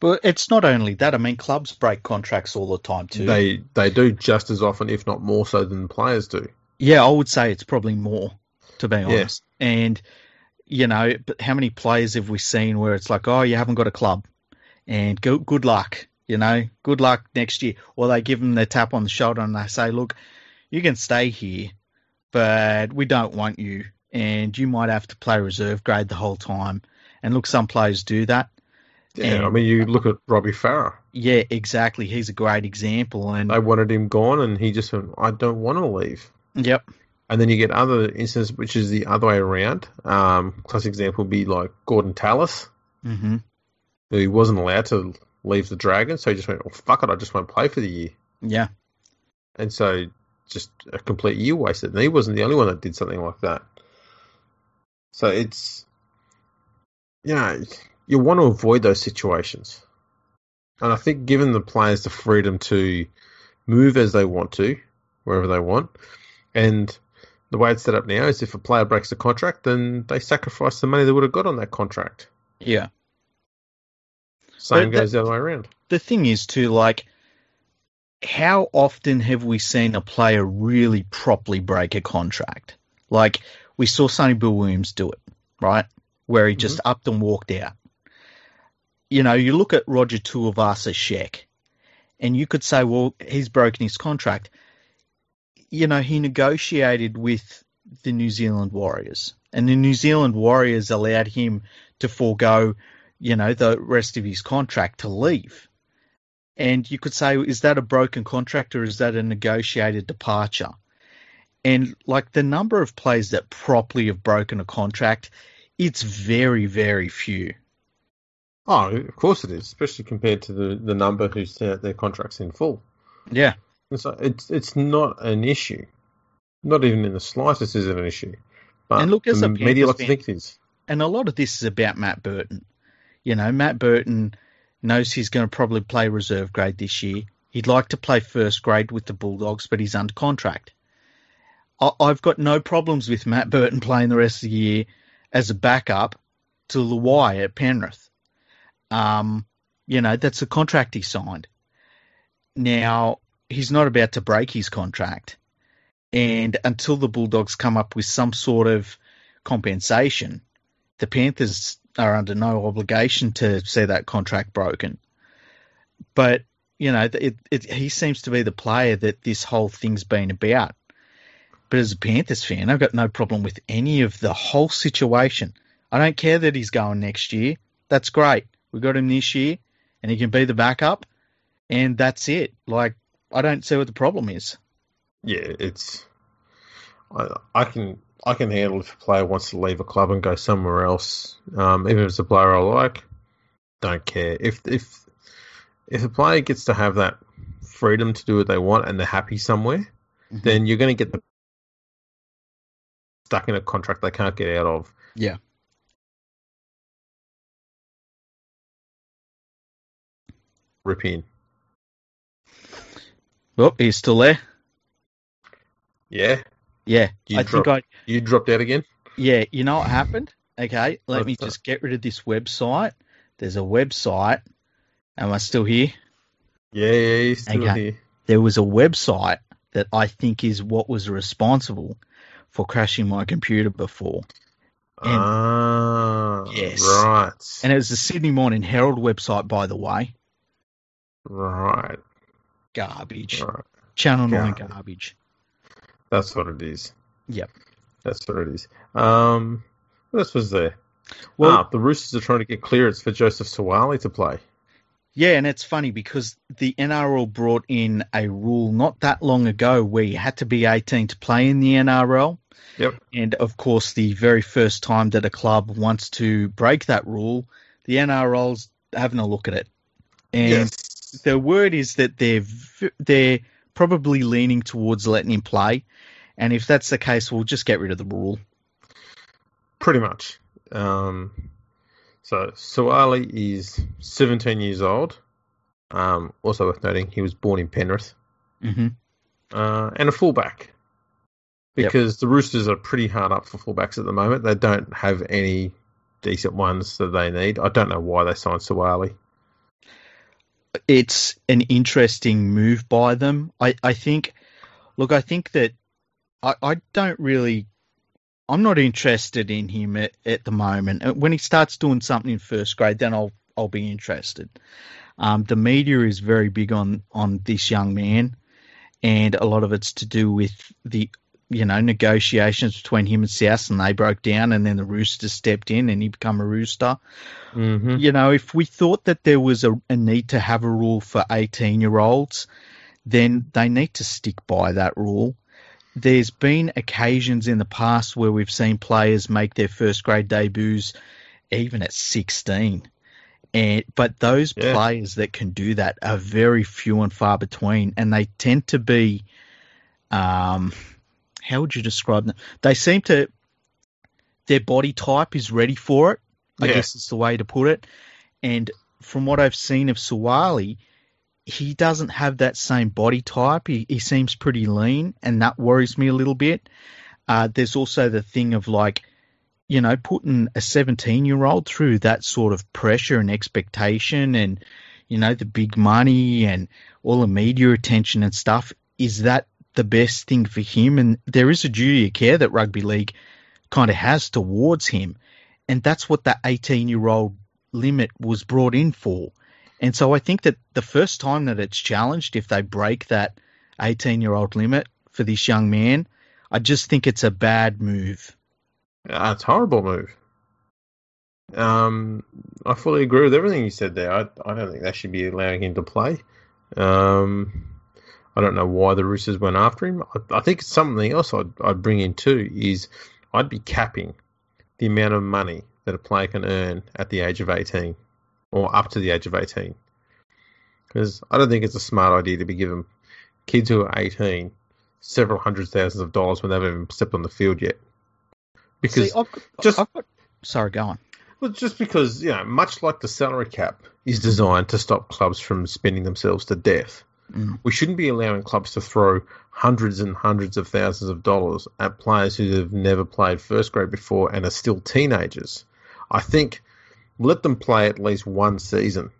But it's not only that. I mean, clubs break contracts all the time too. They they do just as often, if not more so, than players do. Yeah, I would say it's probably more, to be honest. Yeah. And you know, but how many players have we seen where it's like, oh, you haven't got a club, and go, good luck, you know, good luck next year, or they give them the tap on the shoulder and they say, look, you can stay here, but we don't want you, and you might have to play reserve grade the whole time. And look, some players do that. Yeah, And- I mean, you look at Robbie Farah. Yeah, exactly. He's a great example. And They wanted him gone, and he just went, "I don't want to leave." yep, And then you get other instances, which is the other way around. Um, classic example would be like Gordon Tallis, hmm who he wasn't allowed to leave the Dragons, so he just went, "Oh fuck it, I just won't play for the year." yeah, And so just a complete year wasted. And he wasn't the only one that did something like that. So it's, you know, you want to avoid those situations. And I think giving the players the freedom to move as they want to, wherever they want, and the way it's set up now is if a player breaks the contract, then they sacrifice the money they would have got on that contract. yeah. Same But goes the other way around. the thing is too like how often have we seen a player really properly break a contract like we saw sonny bill williams do it right where he just mm-hmm. upped and walked out you know you look at roger tuivasa Sheck, and you could say well he's broken his contract you know he negotiated with the new zealand warriors and the new zealand warriors allowed him to forego you know, the rest of his contract to leave. And you could say, is that a broken contract or is that a negotiated departure? And like the number of players that properly have broken a contract, it's very, very few. Oh, of course it is, especially compared to the, the number who sent out their contracts in full. Yeah. And so it's it's not an issue. Not even in the slightest is it an issue. But And look, as the a media like to think it is. And a lot of this is about Matt Burton. You know, Matt Burton knows he's going to probably play reserve grade this year. He'd like to play first grade with the Bulldogs, but he's under contract. I- I've got no problems with Matt Burton playing the rest of the year as a backup to Luai at Penrith. Um, you know, that's a contract he signed. Now, he's not about to break his contract. And until the Bulldogs come up with some sort of compensation, the Panthers are under no obligation to see that contract broken. But you know, it, it, he seems to be the player that this whole thing's been about. But as a Panthers fan, I've got no problem with any of the whole situation. I don't care that he's going next year. That's great. We got him this year, and he can be the backup, and that's it. Like, I don't see what the problem is. Yeah, it's I, I can I can handle if a player wants to leave a club and go somewhere else. Um, even if it's a player I like, don't care. If if if a player gets to have that freedom to do what they want and they're happy somewhere, Mhm. then you're going to get them stuck in a contract they can't get out of. Yeah. Rip in. Oh, he's still there. Yeah, Yeah, You I think I. you dropped out again. Yeah, you know what happened? Okay, let me just get rid of this website. There's a website. Am I still here? Yeah, yeah, you're still Okay. here. There was a website that I think is what was responsible for crashing my computer before. And- ah, Yes. right, And it was the Sydney Morning Herald website, by the way. right, Garbage. right. Channel 9 Garbage. garbage. That's what it is. Yep. That's what it is. Um, what else was there? Well, ah, the Roosters are trying to get clearance for Joseph Suaalii to play. Yeah, and it's funny because the NRL brought in a rule not that long ago where you had to be 18 to play in the NRL. Yep. And of course, the very first time that a club wants to break that rule, the NRL's having a look at it. And yes. The word is that they're they're probably leaning towards letting him play. And if that's the case, we'll just get rid of the rule. Pretty much. Um, so Suaalii is 17 years old. Um, also worth noting, he was born in Penrith. hmm uh, and a fullback. Yep. Because the Roosters are pretty hard up for fullbacks at the moment. They don't have any decent ones that they need. I don't know why they signed Suaalii. It's an interesting move by them. I, I think, look, I think that I, I don't really, I'm not interested in him at, at the moment. Uh, When he starts doing something in first grade, then I'll I'll be interested. Um, the media is very big on on this young man, and a lot of it's to do with the you know, negotiations between him and South, and they broke down, and then the Rooster stepped in, and he became a Rooster. Mm-hmm. You know, if we thought that there was a, a need to have a rule for 18 year olds, then they need to stick by that rule. There's been occasions in the past where we've seen players make their first grade debuts even at 16. And, but those Yeah. players that can do that are very few and far between, and they tend to be, um, how would you describe them? They seem to, their body type is ready for it. I Yeah. guess is the way to put it. And from what I've seen of Suaalii, he doesn't have that same body type. He, he seems pretty lean, and that worries me a little bit. Uh, there's also the thing of like, you know, putting a 17 year old through that sort of pressure and expectation and, you know, the big money and all the media attention and stuff. Is that the best thing for him? And there is a duty of care that rugby league kind of has towards him. And that's what that 18 year old limit was brought in for. And so I think that the first time that it's challenged, if they break that 18 year old limit for this young man, I just think it's a bad move. Uh, it's a horrible move. Um, I fully agree with everything you said there. I, I don't think they should be allowing him to play. Um, I don't know why the Roosters went after him. I, I think something else I'd, I'd bring in too is I'd be capping the amount of money that a player can earn at the age of 18 or up to the age of 18. Because I don't think it's a smart idea to be giving kids who are 18 several hundred thousands of dollars when they haven't even stepped on the field yet. Because See, I've, just- I've got, sorry, go on. well, just because you know, much like the salary cap is designed to stop clubs from spending themselves to death, Mm. we shouldn't be allowing clubs to throw hundreds and hundreds of thousands of dollars at players who have never played first grade before and are still teenagers. I think let them play at least one season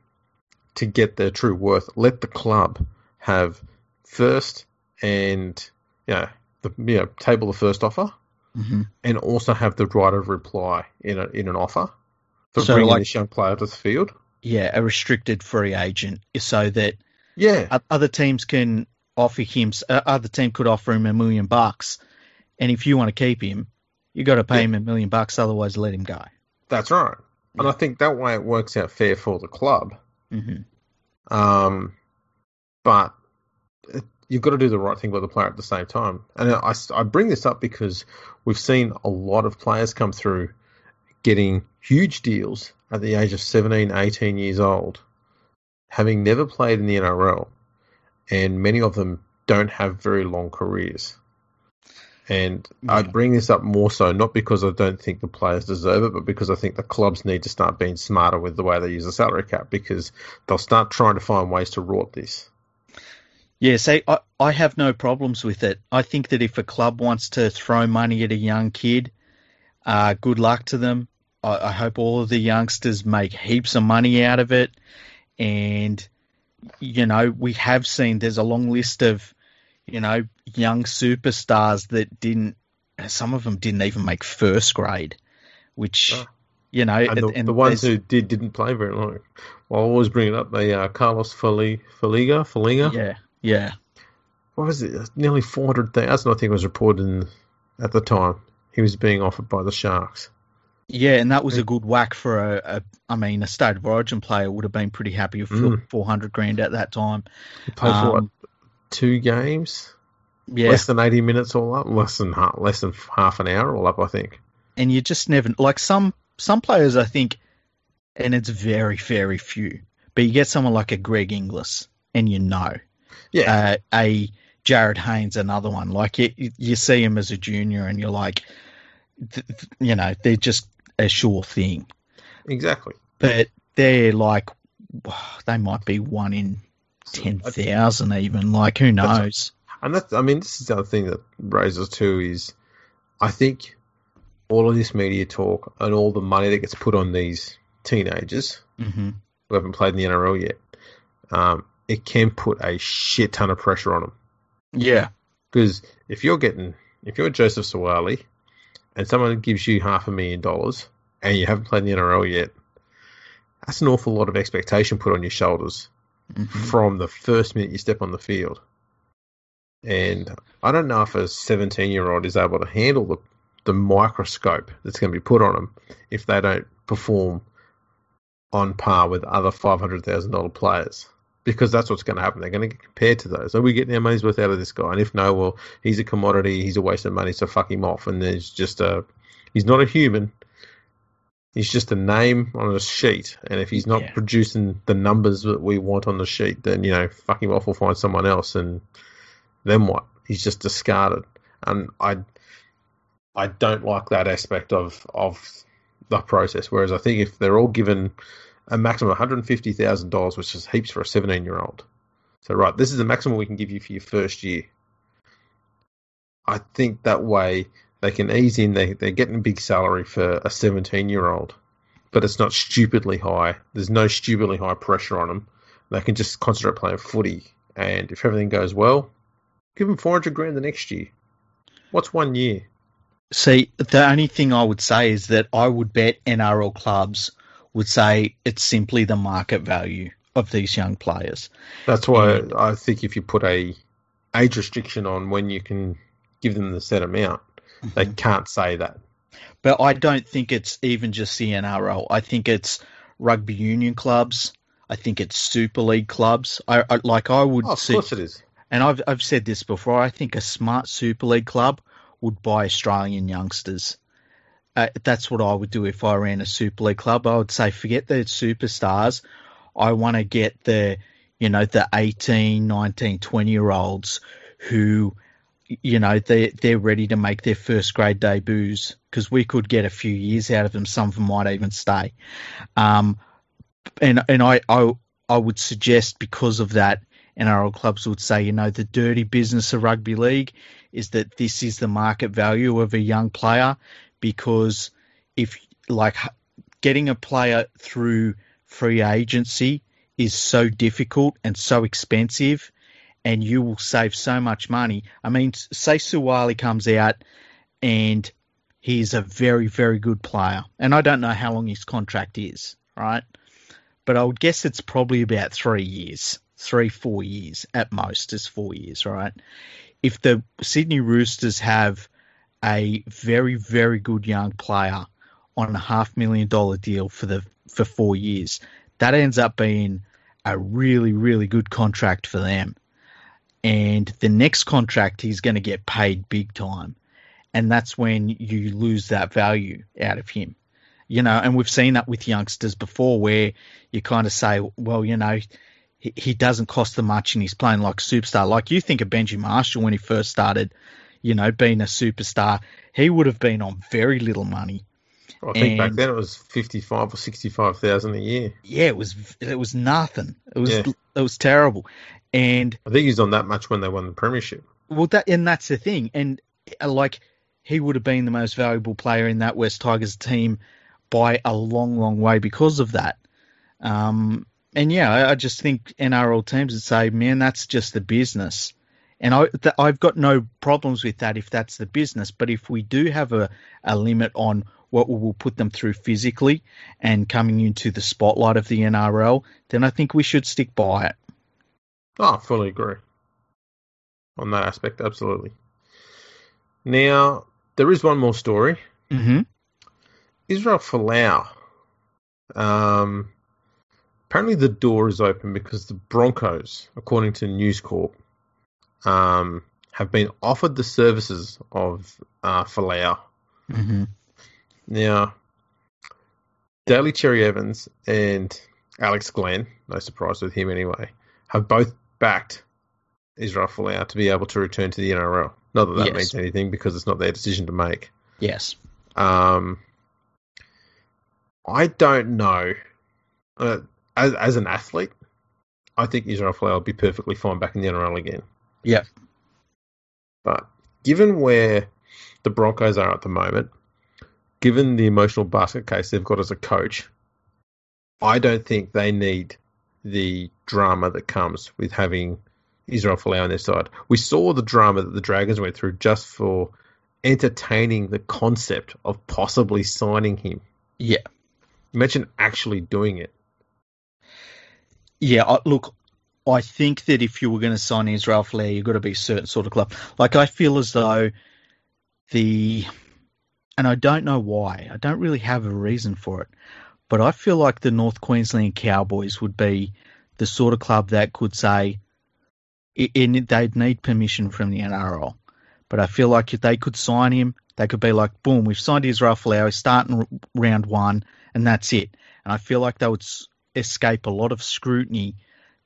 to get their true worth. Let the club have first and you know, the you know, table the first offer hmm and also have the right of reply in a, in an offer for So, bringing like- this young player to the field. Yeah, a restricted free agent so that Yeah, other teams can offer him, uh, other team could offer him a million bucks. And if you want to keep him, you got to pay Yeah. him a million bucks, otherwise let him go. that's right. And I think that way it works out fair for the club. hmm Um, but you've got to do the right thing by the player at the same time. And I, I bring this up because we've seen a lot of players come through getting huge deals at the age of 17, 18 years old, having never played in the NRL, and many of them don't have very long careers. And I Yeah. bring this up more so not because I don't think the players deserve it, but because I think the clubs need to start being smarter with the way they use the salary cap because they'll start trying to find ways to rort this. Yeah, see, I, I have no problems with it. I think that if a club wants to throw money at a young kid, uh, good luck to them. I, I hope all of the youngsters make heaps of money out of it. And, you know, we have seen there's a long list of, you know, young superstars that didn't, some of them didn't even make first grade, which, Oh. you know, And the, and the ones who did didn't play very long. Well, I always bring it up. The uh, Carlos Faliga, Faliga, yeah, yeah. what was it? Nearly four hundred thousand, I think, was reported in, at the time. He was being offered by the Sharks. Yeah, and that was a good whack for a, a I mean, a state of origin player would have been pretty happy with Mm. 400 grand at that time. He played for what, Um, two games, Yeah, less than eighty minutes all up, less than half, less than half an hour all up, I think. and you just never like some some players I think, and it's very very few. But you get someone like a Greg Inglis, and you know, Yeah, uh, a Jarryd Haynes, another one. Like you you see him as a junior, and you're like, you know, they're just a sure thing. exactly. But they're like, they might be one in ten thousand even. Like who knows? And that's, I mean, this is the other thing that raises too is, I think, all of this media talk and all the money that gets put on these teenagers hmm who haven't played in the NRL yet, um, it can put a shit ton of pressure on them. Yeah. Because if you're getting, if you're Joseph Suaalii, and someone gives you half a million dollars and you haven't played in the NRL yet, that's an awful lot of expectation put on your shoulders Mhm. from the first minute you step on the field. And I don't know if a 17 year old is able to handle the, the microscope that's going to be put on them if they don't perform on par with other $500,000 players. Because that's what's going to happen. They're going to get compared to those. Are we getting our money's worth out of this guy? And if no, well, he's a commodity. He's a waste of money, so fuck him off. And there's just a, he's not a human. He's just a name on a sheet, and if he's not Yeah. producing the numbers that we want on the sheet, then you know, fuck him off. We'll find someone else, and then what? He's just discarded, and I, I don't like that aspect of of the process. Whereas I think if they're all given a maximum of one hundred and fifty thousand dollars, which is heaps for a seventeen year old, so right, this is the maximum we can give you for your first year. I think that way they can ease in. They they're getting a big salary for a seventeen year old, but it's not stupidly high. There's no stupidly high pressure on them. They can just concentrate playing footy, and if everything goes well, give them four hundred grand the next year. What's one year? See, the only thing I would say is that I would bet NRL clubs would say it's simply the market value of these young players. That's why And- I think if you put a age restriction on when you can give them the set amount, mm-hmm. they can't say that. But I don't think it's even just the NRL. I think it's rugby union clubs. I think it's Super League clubs. I, I like I would Oh, of see, course it is. and I've I've said this before. I think a smart Super League club would buy Australian youngsters. Uh, that's what I would do if I ran a Super League club. I would say forget the superstars. I want to get the you know the 18, 19, 20 year olds who you know they they're ready to make their first grade debuts because we could get a few years out of them. Some of them might even stay. Um, and and I, I I would suggest because of that, NRL clubs would say, you know, the dirty business of rugby league is that this is the market value of a young player because if like getting a player through free agency is so difficult and so expensive and you will save so much money. I mean, say Suaalii comes out and he's a very, very good player. And I don't know how long his contract is, right? But I would guess it's probably about three years, three, four years at most, is four years, right? If the Sydney Roosters have a very, very good young player on a half million dollar deal for the for four years, that ends up being a really, really good contract for them. And the next contract, he's going to get paid big time. And that's when you lose that value out of him. You know, and we've seen that with youngsters before where you kind of say, well, you know, he, he doesn't cost them much and he's playing like superstar. Like you think of Benji Marshall when he first started, you know, being a superstar, he would have been on very little money. I think back then it was fifty-five or sixty-five thousand a year. Yeah, it was it was nothing. It was Yeah. it was terrible. And I think he's on that much when they won the premiership. Well, that and that's the thing, and uh, like he would have been the most valuable player in that West Tigers team by a long, long way because of that. Um, and yeah, I, I just think NRL teams would say, "Man, that's just the business," and I th- I've got no problems with that if that's the business. But if we do have a, a limit on what we will put them through physically and coming into the spotlight of the NRL, then I think we should stick by it. Oh, I fully agree on that aspect. Absolutely. Now there is one more story. Mm-hmm. Israel Folau. Um, apparently the door is open because the Broncos, according to News Corp, um, have been offered the services of uh, Folau. Mm-hmm. Now, Daly Cherry Evans and Alex Glenn, no surprise with him anyway, have both backed Israel Folau to be able to return to the NRL. Not that that Yes. means anything because it's not their decision to make. Yes. Um, I don't know. Uh, as, as an athlete, I think Israel Folau will be perfectly fine back in the NRL again. Yep. But given where the Broncos are at the moment, given the emotional basket case they've got as a coach, I don't think they need the drama that comes with having Israel Folau on their side. We saw the drama that the Dragons went through just for entertaining the concept of possibly signing him. Yeah. Imagine actually doing it. Yeah, I- look, I think that if you were going to sign Israel Folau, you've got to be a certain sort of club. Like I feel as though the, and I don't know why. I don't really have a reason for it, but I feel like the North Queensland Cowboys would be the sort of club that could say, and they'd need permission from the NRL. But I feel like if they could sign him, they could be like, boom, we've signed Israel Folau, starting round one, and that's it. And I feel like they would escape a lot of scrutiny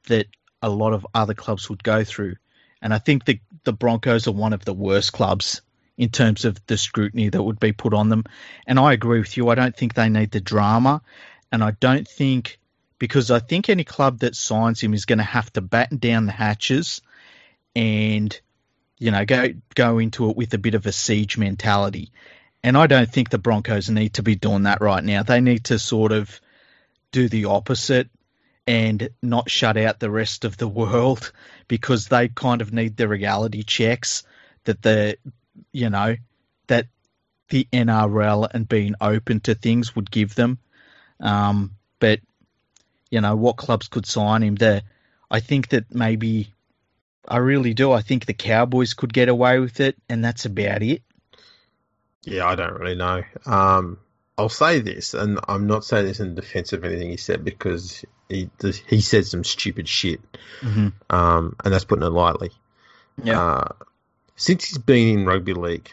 that a lot of other clubs would go through. And I think the the Broncos are one of the worst clubs in terms of the scrutiny that would be put on them. And I agree with you. I don't think they need the drama, and I don't think because I think any club that signs him is going to have to batten down the hatches and you know go go into it with a bit of a siege mentality. And I don't think the Broncos need to be doing that right now. They need to sort of do the opposite and not shut out the rest of the world *laughs* because they kind of need the reality checks that the you know that the NRL and being open to things would give them. Um, but you know what clubs could sign him there. I think that maybe I really do. I think the Cowboys could get away with it, and that's about it. Yeah, I don't really know. Um, I'll say this, and I'm not saying this in defense of anything he said because he he said some stupid shit, mm-hmm. um, and that's putting it lightly. Yeah. Uh, since he's been in rugby league,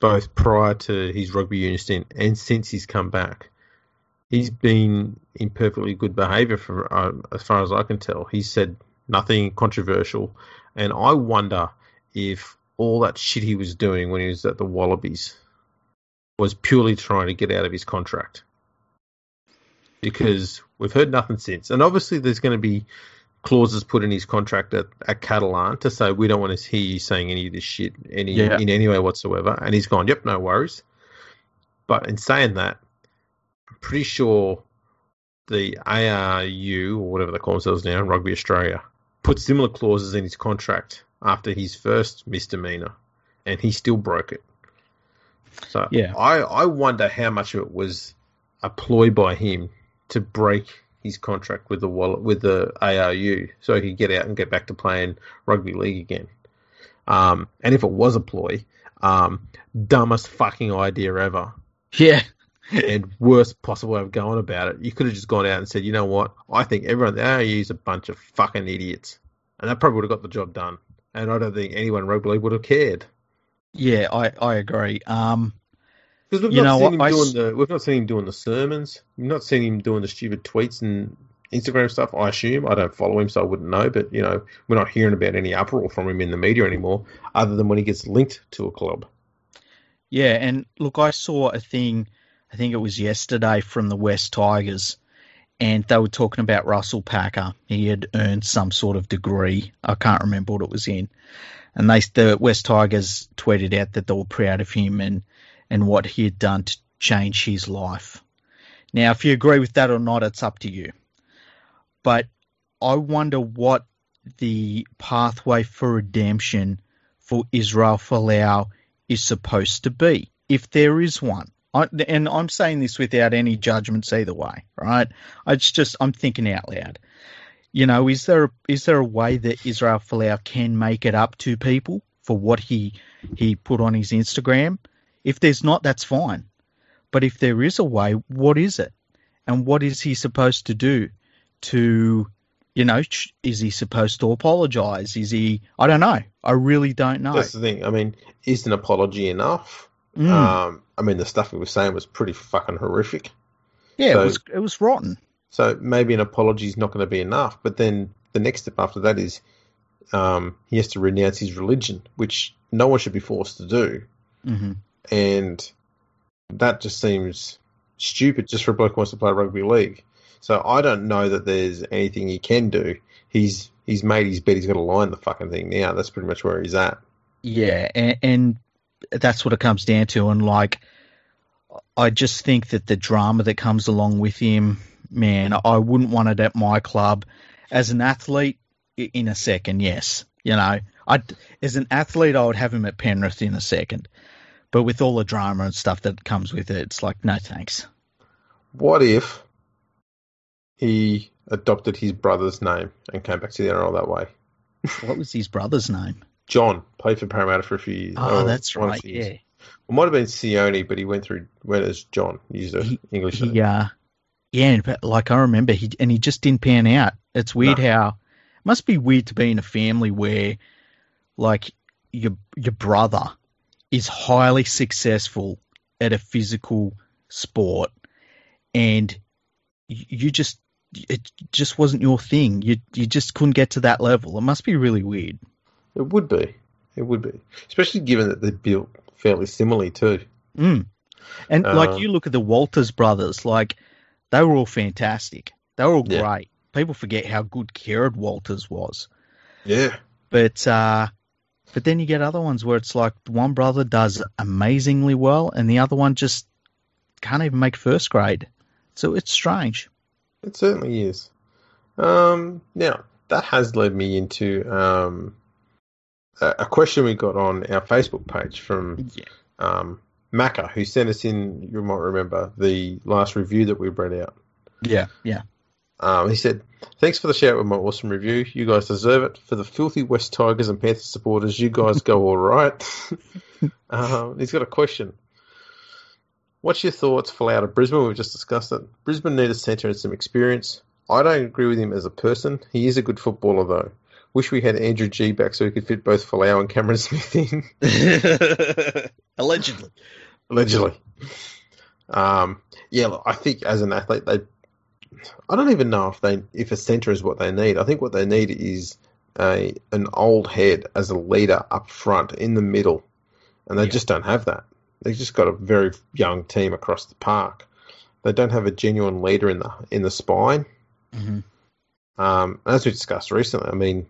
both prior to his rugby union stint and since he's come back, he's been in perfectly good behaviour for uh, as far as I can tell. He said nothing controversial, and I wonder if all that shit he was doing when he was at the Wallabies was purely trying to get out of his contract. Because we've heard nothing since. And obviously there's going to be clauses put in his contract at, at Catalan to say we don't want to hear you saying any of this shit any yeah. in any way whatsoever. And he's gone, Yep, no worries. But in saying that, I'm pretty sure the ARU or whatever they call themselves now, Rugby Australia, put similar clauses in his contract after his first misdemeanor, and he still broke it. So yeah, I, I wonder how much of it was a ploy by him to break his contract with the wallet with the ARU so he could get out and get back to playing rugby league again. Um, and if it was a ploy, um, dumbest fucking idea ever. Yeah. *laughs* and worst possible way of going about it. You could have just gone out and said, you know what? I think everyone the ARU is a bunch of fucking idiots, and that probably would have got the job done. And I don't think anyone in rugby league would have cared. Yeah, I, I agree. Um, because we've you not know seen him I doing the we've not seen him doing the sermons. We've not seen him doing the stupid tweets and Instagram stuff. I assume I don't follow him, so I wouldn't know. But you know, we're not hearing about any uproar from him in the media anymore, other than when he gets linked to a club. Yeah, and look, I saw a thing. I think it was yesterday from the West Tigers, and they were talking about Russell Packer. He had earned some sort of degree. I can't remember what it was in, and they the West Tigers tweeted out that they were proud of him and and what he had done to change his life. Now, if you agree with that or not, it's up to you. But I wonder what the pathway for redemption for Israel Folau is supposed to be, if there is one. I, and I'm saying this without any judgments either way, right? It's just I'm thinking out loud. You know, is there is there a way that Israel Folau can make it up to people for what he he put on his Instagram? If there's not, that's fine. But if there is a way, what is it? And what is he supposed to do to, you know, is he supposed to apologize? Is he, I don't know. I really don't know. That's the thing. I mean, is an apology enough? Mm. Um, I mean, the stuff he was saying was pretty fucking horrific. Yeah, so, it was it was rotten. So maybe an apology is not going to be enough. But then the next step after that is um, he has to renounce his religion, which no one should be forced to do. Mm-hmm and that just seems stupid just for a bloke who wants to play rugby league. So I don't know that there's anything he can do. He's he's made his bet. He's got to line the fucking thing now. That's pretty much where he's at. Yeah, and, and that's what it comes down to. And like, I just think that the drama that comes along with him, man, I wouldn't want it at my club. As an athlete, in a second, yes. You know, I as an athlete, I would have him at Penrith in a second. But with all the drama and stuff that comes with it, it's like, no thanks. What if he adopted his brother's name and came back to the NRL that way. What was his brother's name? John played for Parramatta for a few years. Oh, that's right. Yeah. It might have been Sione, but he went through went as John. He used an English name. He, uh, yeah, but like I remember, he and he just didn't pan out. It's weird No. how it must be weird to be in a family where, like, your your brother is highly successful at a physical sport, and you just it just wasn't your thing. You you just couldn't get to that level. It must be really weird. It would be. It would be, especially given that they're built fairly similarly too. Mm. And like you look at the Walters brothers, like they were all fantastic. They were all Yeah. great. People forget how good Kerrod Walters was. Yeah, But uh but then you get other ones where it's like one brother does amazingly well and the other one just can't even make first grade. So it's strange. it certainly is. Um, now that has led me into um, a, a question we got on our Facebook page from Yeah. um, Macca, who sent us in. You might remember the last review that we read out. Yeah. Yeah. Um, he said, "Thanks for the shout with my awesome review. You guys deserve it. For the filthy West Tigers and Panthers supporters, you guys go all right." *laughs* um, he's got a question. What's your thoughts for out of Brisbane? We've just discussed it. Brisbane need a centre and some experience. I don't agree with him as a person. He is a good footballer, though. Wish we had Andrew G back so we could fit both Folau and Cameron Smith in. *laughs* Allegedly. Allegedly. Um, yeah, look, I think as an athlete, they. I don't even know if they if a centre is what they need. I think what they need is a an old head as a leader up front in the middle, and they Yeah. just don't have that. They've just got a very young team across the park. They don't have a genuine leader in the in the spine. hmm Um, as we discussed recently, I mean,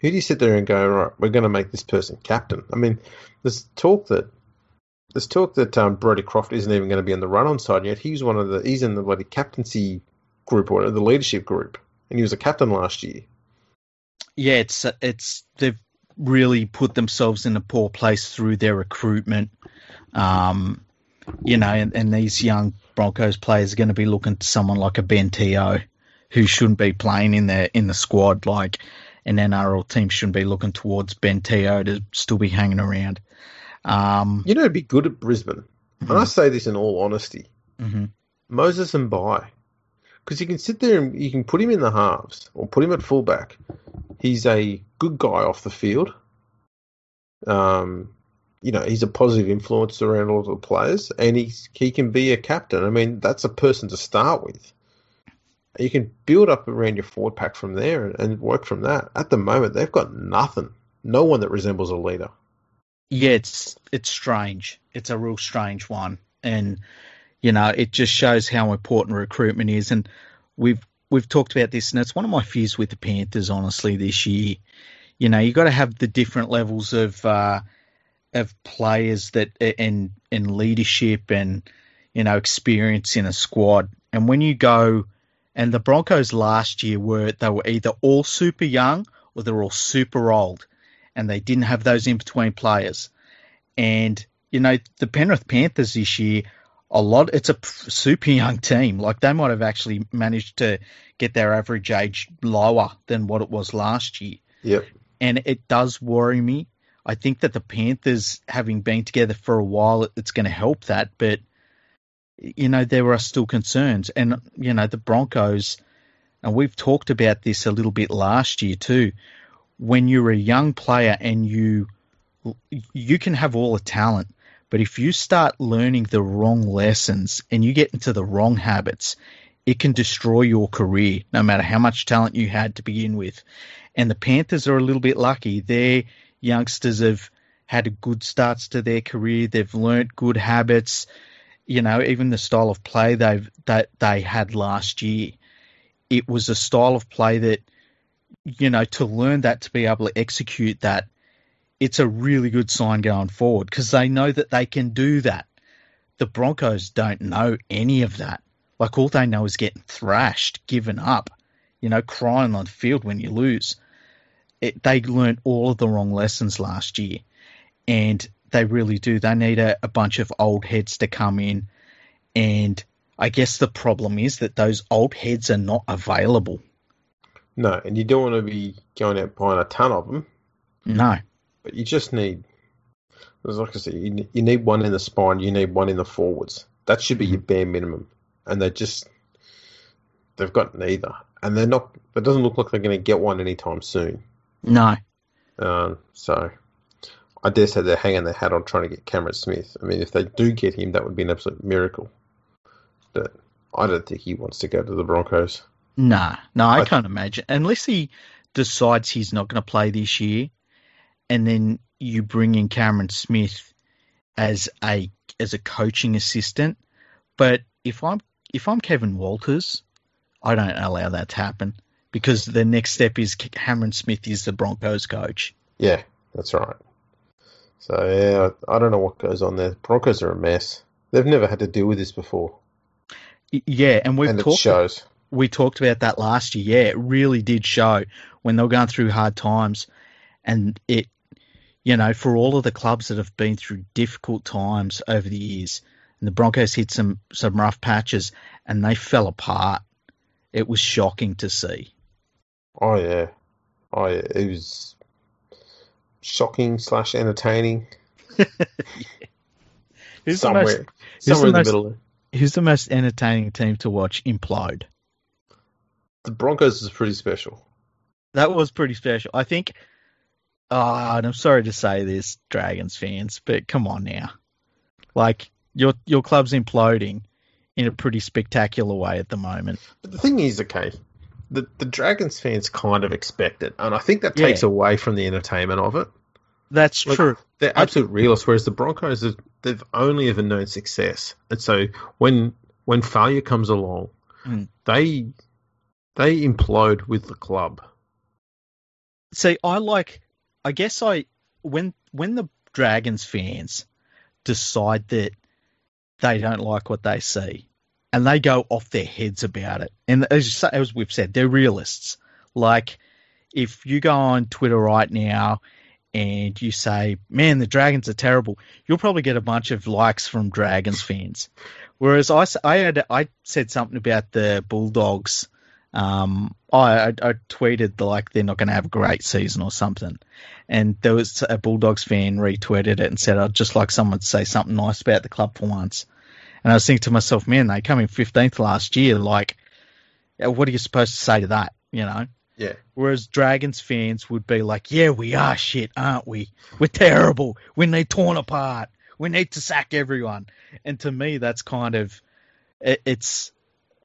who do you sit there and go, right, we're going to make this person captain? I mean, there's talk that there's talk that um, Brodie Croft isn't even going to be in the run-on side yet. He's one of the he's in the bloody captaincy group or the leadership group, and he was a captain last year. Yeah, it's it's they've really put themselves in a poor place through their recruitment. Um, you know, and, and these young Broncos players are going to be looking to someone like a Ben Teo, who shouldn't be playing in the in the squad. Like an NRL team shouldn't be looking towards Ben Teo to still be hanging around. Um, You know, it'd be good at Brisbane, and I say this in all honesty, mhm. Moses Mbye, because you can sit there and you can put him in the halves or put him at fullback. He's a good guy off the field. Um, you know, he's a positive influence around all the players, and he's he can be a captain. I mean, that's a person to start with. You can build up around your forward pack from there and, and work from that. At the moment, they've got nothing. No one that resembles a leader. Yeah, it's it's strange. It's a real strange one, and you know, it just shows how important recruitment is. And we've we've talked about this, and it's one of my fears with the Panthers, honestly, this year. You know, you got to have the different levels of uh, of players that and and leadership and you know experience in a squad. And when you go, and the Broncos last year were they were either all super young or they're all super old, and they didn't have those in between players. And you know, the Penrith Panthers this year, a lot. It's a super young team. Like they might have actually managed to get their average age lower than what it was last year. Yep. And it does worry me. I think that the Panthers, having been together for a while, it's going to help that. But you know, there are still concerns, and you know, the Broncos, and we've talked about this a little bit last year too. When you're a young player and you you can have all the talent, but if you start learning the wrong lessons and you get into the wrong habits, it can destroy your career, no matter how much talent you had to begin with. And the Panthers are a little bit lucky. Their youngsters have had good starts to their career. They've learnt good habits. You know, even the style of play they've that they had last year, it was a style of play that, you know, to learn that to be able to execute that it's a really good sign going forward because they know that they can do that. The Broncos don't know any of that. Like all they know is getting thrashed, given up, you know, crying on the field when you lose. It, they learned all of the wrong lessons last year, and they really do. They need a, a bunch of old heads to come in, and I guess the problem is that those old heads are not available. No, and you don't want to be going out buying a ton of them, No. but you just need, like I said, you, you need one in the spine, you need one in the forwards. That should be your bare minimum. And they just, they've got neither. And they're not, it doesn't look like they're going to get one anytime soon. No. Um, so I dare say they're hanging their hat on trying to get Cameron Smith. I mean, if they do get him, that would be an absolute miracle. But I don't think he wants to go to the Broncos. No. No, I I- can't imagine. Unless he decides he's not going to play this year and then you bring in Cameron Smith as a as a coaching assistant. But if I'm if I'm Kevin Walters, I don't allow that to happen because the next step is Cameron Smith is the Broncos coach. Yeah, that's right. So yeah, I don't know what goes on there. Broncos are a mess. They've never had to deal with this before, Yeah, and we've and it talked shows. We talked about that last year. Yeah, it really did show when they were going through hard times, and it, you know, for all of the clubs that have been through difficult times over the years, and the Broncos hit some some rough patches, and they fell apart. It was shocking to see. Oh yeah, oh yeah, it was shocking slash entertaining. *laughs* Who's somewhere, the most somewhere in the the most- middle. Who's the most entertaining team to watch implode? The Broncos is pretty special. That was pretty special. I think. Oh, and I'm sorry to say this, Dragons fans, but come on now. Like your your club's imploding in a pretty spectacular way at the moment. But the thing is, okay, the the Dragons fans kind of expect it, and I think that Yeah. takes away from the entertainment of it. That's Like, true. They're I- absolute realists, whereas the Broncos have, they've only ever known success, and so when when failure comes along, Mm. they they implode with the club. See, I like. I guess I when when the Dragons fans decide that they don't like what they see, and they go off their heads about it, and as as we've said, they're realists. Like if you go on Twitter right now and you say, "Man, the Dragons are terrible," you'll probably get a bunch of likes from Dragons fans. Whereas I, I had I said something about the Bulldogs. Um, I, I, tweeted like they're not going to have a great season or something, and there was a Bulldogs fan retweeted it and said, "I'd just like someone to say something nice about the club for once." And I was thinking to myself, "Man, they come in fifteenth last year. Like, what are you supposed to say to that? You know?" Yeah, Whereas Dragons fans would be like, "Yeah, we are shit, aren't we? We're terrible. We need torn apart. We need to sack everyone." And to me, that's kind of it, it's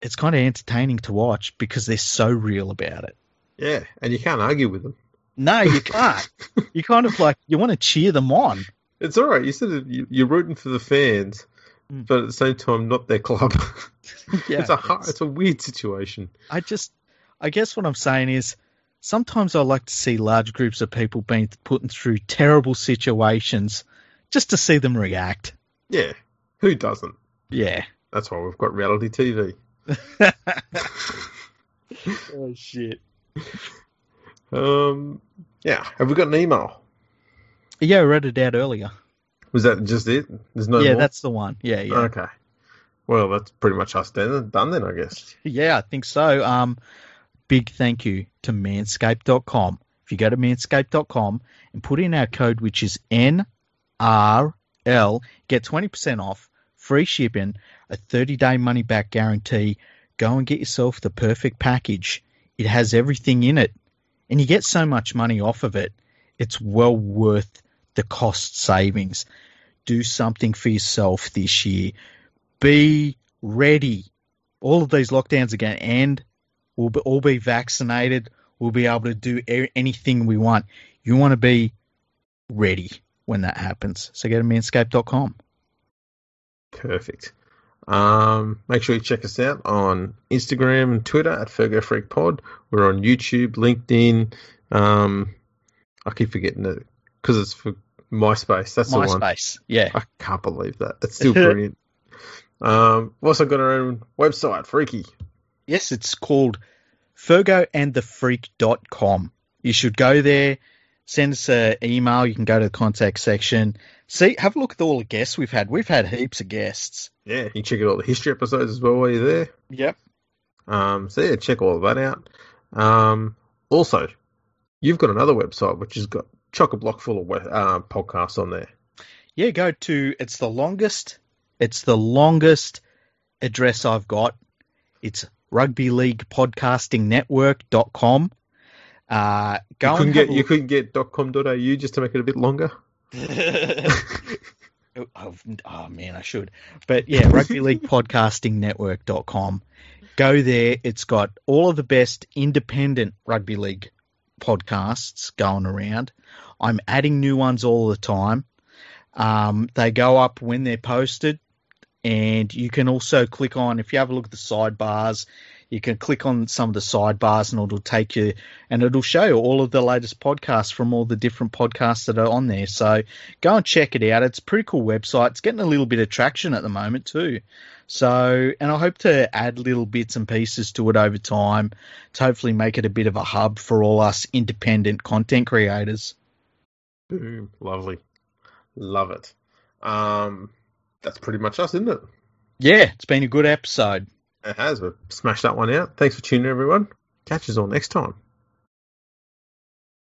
it's kind of entertaining to watch because they're so real about it. yeah, and you can't argue with them. No, you *laughs* can't. you kind of like you want to cheer them on. It's all right. You said it, you, you're rooting for the fans, Mm. but at the same time, not their club. *laughs* Yeah, it's a it's- it's a weird situation. I just, I guess what I'm saying is, sometimes I like to see large groups of people being put through terrible situations, just to see them react. Yeah, who doesn't? Yeah. That's why we've got reality TV. *laughs* oh shit. Um, yeah. Have we got an email? Yeah, I read it out earlier. Was that just it? There's no yeah, more? that's the one. Yeah, yeah. Okay. Well, that's pretty much us done, done then, I guess. *laughs* Yeah, I think so. Um, big thank you to manscaped.com. If you go to manscaped.com and put in our code, which is NRL, get 20% off, free shipping, a 30 day money back guarantee. Go and get yourself the perfect package. It has everything in it, and you get so much money off of it. It's well worth the cost savings. Do something for yourself this year. Be ready all of these lockdowns are going to end. We'll be, all be vaccinated. We'll be able to do anything we want. You want to be ready when that happens. So go to manscaped.com. Perfect. Um, make sure you check us out on Instagram and Twitter at Fergo Freak Pod. We're on YouTube, LinkedIn. Um, I keep forgetting it because it's for MySpace. That's the one. MySpace. Yeah. I can't believe that. It's still brilliant. *laughs* um, we've also got our own website, Freaky. Yes, it's called fergoandthefreak.com. You should go there. Send us an email. You can go to the contact section. See, have a look at all the guests we've had. We've had heaps of guests. Yeah, you can check out all the history episodes as well while you're there. Yep. Um, so yeah, check all of that out. Um, also, you've got another website which has got chock a block full of uh, podcasts on there. Yeah, go to it's the longest. It's the longest address I've got. It's rugby league podcasting network.com. Uh, go you couldn't get have a you look- couldn't get .com.au just to make it a bit longer. *laughs* oh, oh, man, I should. But yeah, rugby league *laughs* podcasting network.com. Go there. It's got all of the best independent rugby league podcasts going around. I'm adding new ones all the time. Um, they go up when they're posted, and you can also click on if you have a look at the sidebars. You can click on some of the sidebars, and it'll take you, and it'll show you all of the latest podcasts from all the different podcasts that are on there. So go and check it out. It's a pretty cool website. It's getting a little bit of traction at the moment too. So, and I hope to add little bits and pieces to it over time to hopefully make it a bit of a hub for all us independent content creators. Boom, lovely, love it. Um, that's pretty much us, isn't it? Yeah, it's been a good episode. It has. We've smashed that one out. Thanks for tuning in, everyone. Catch us all next time.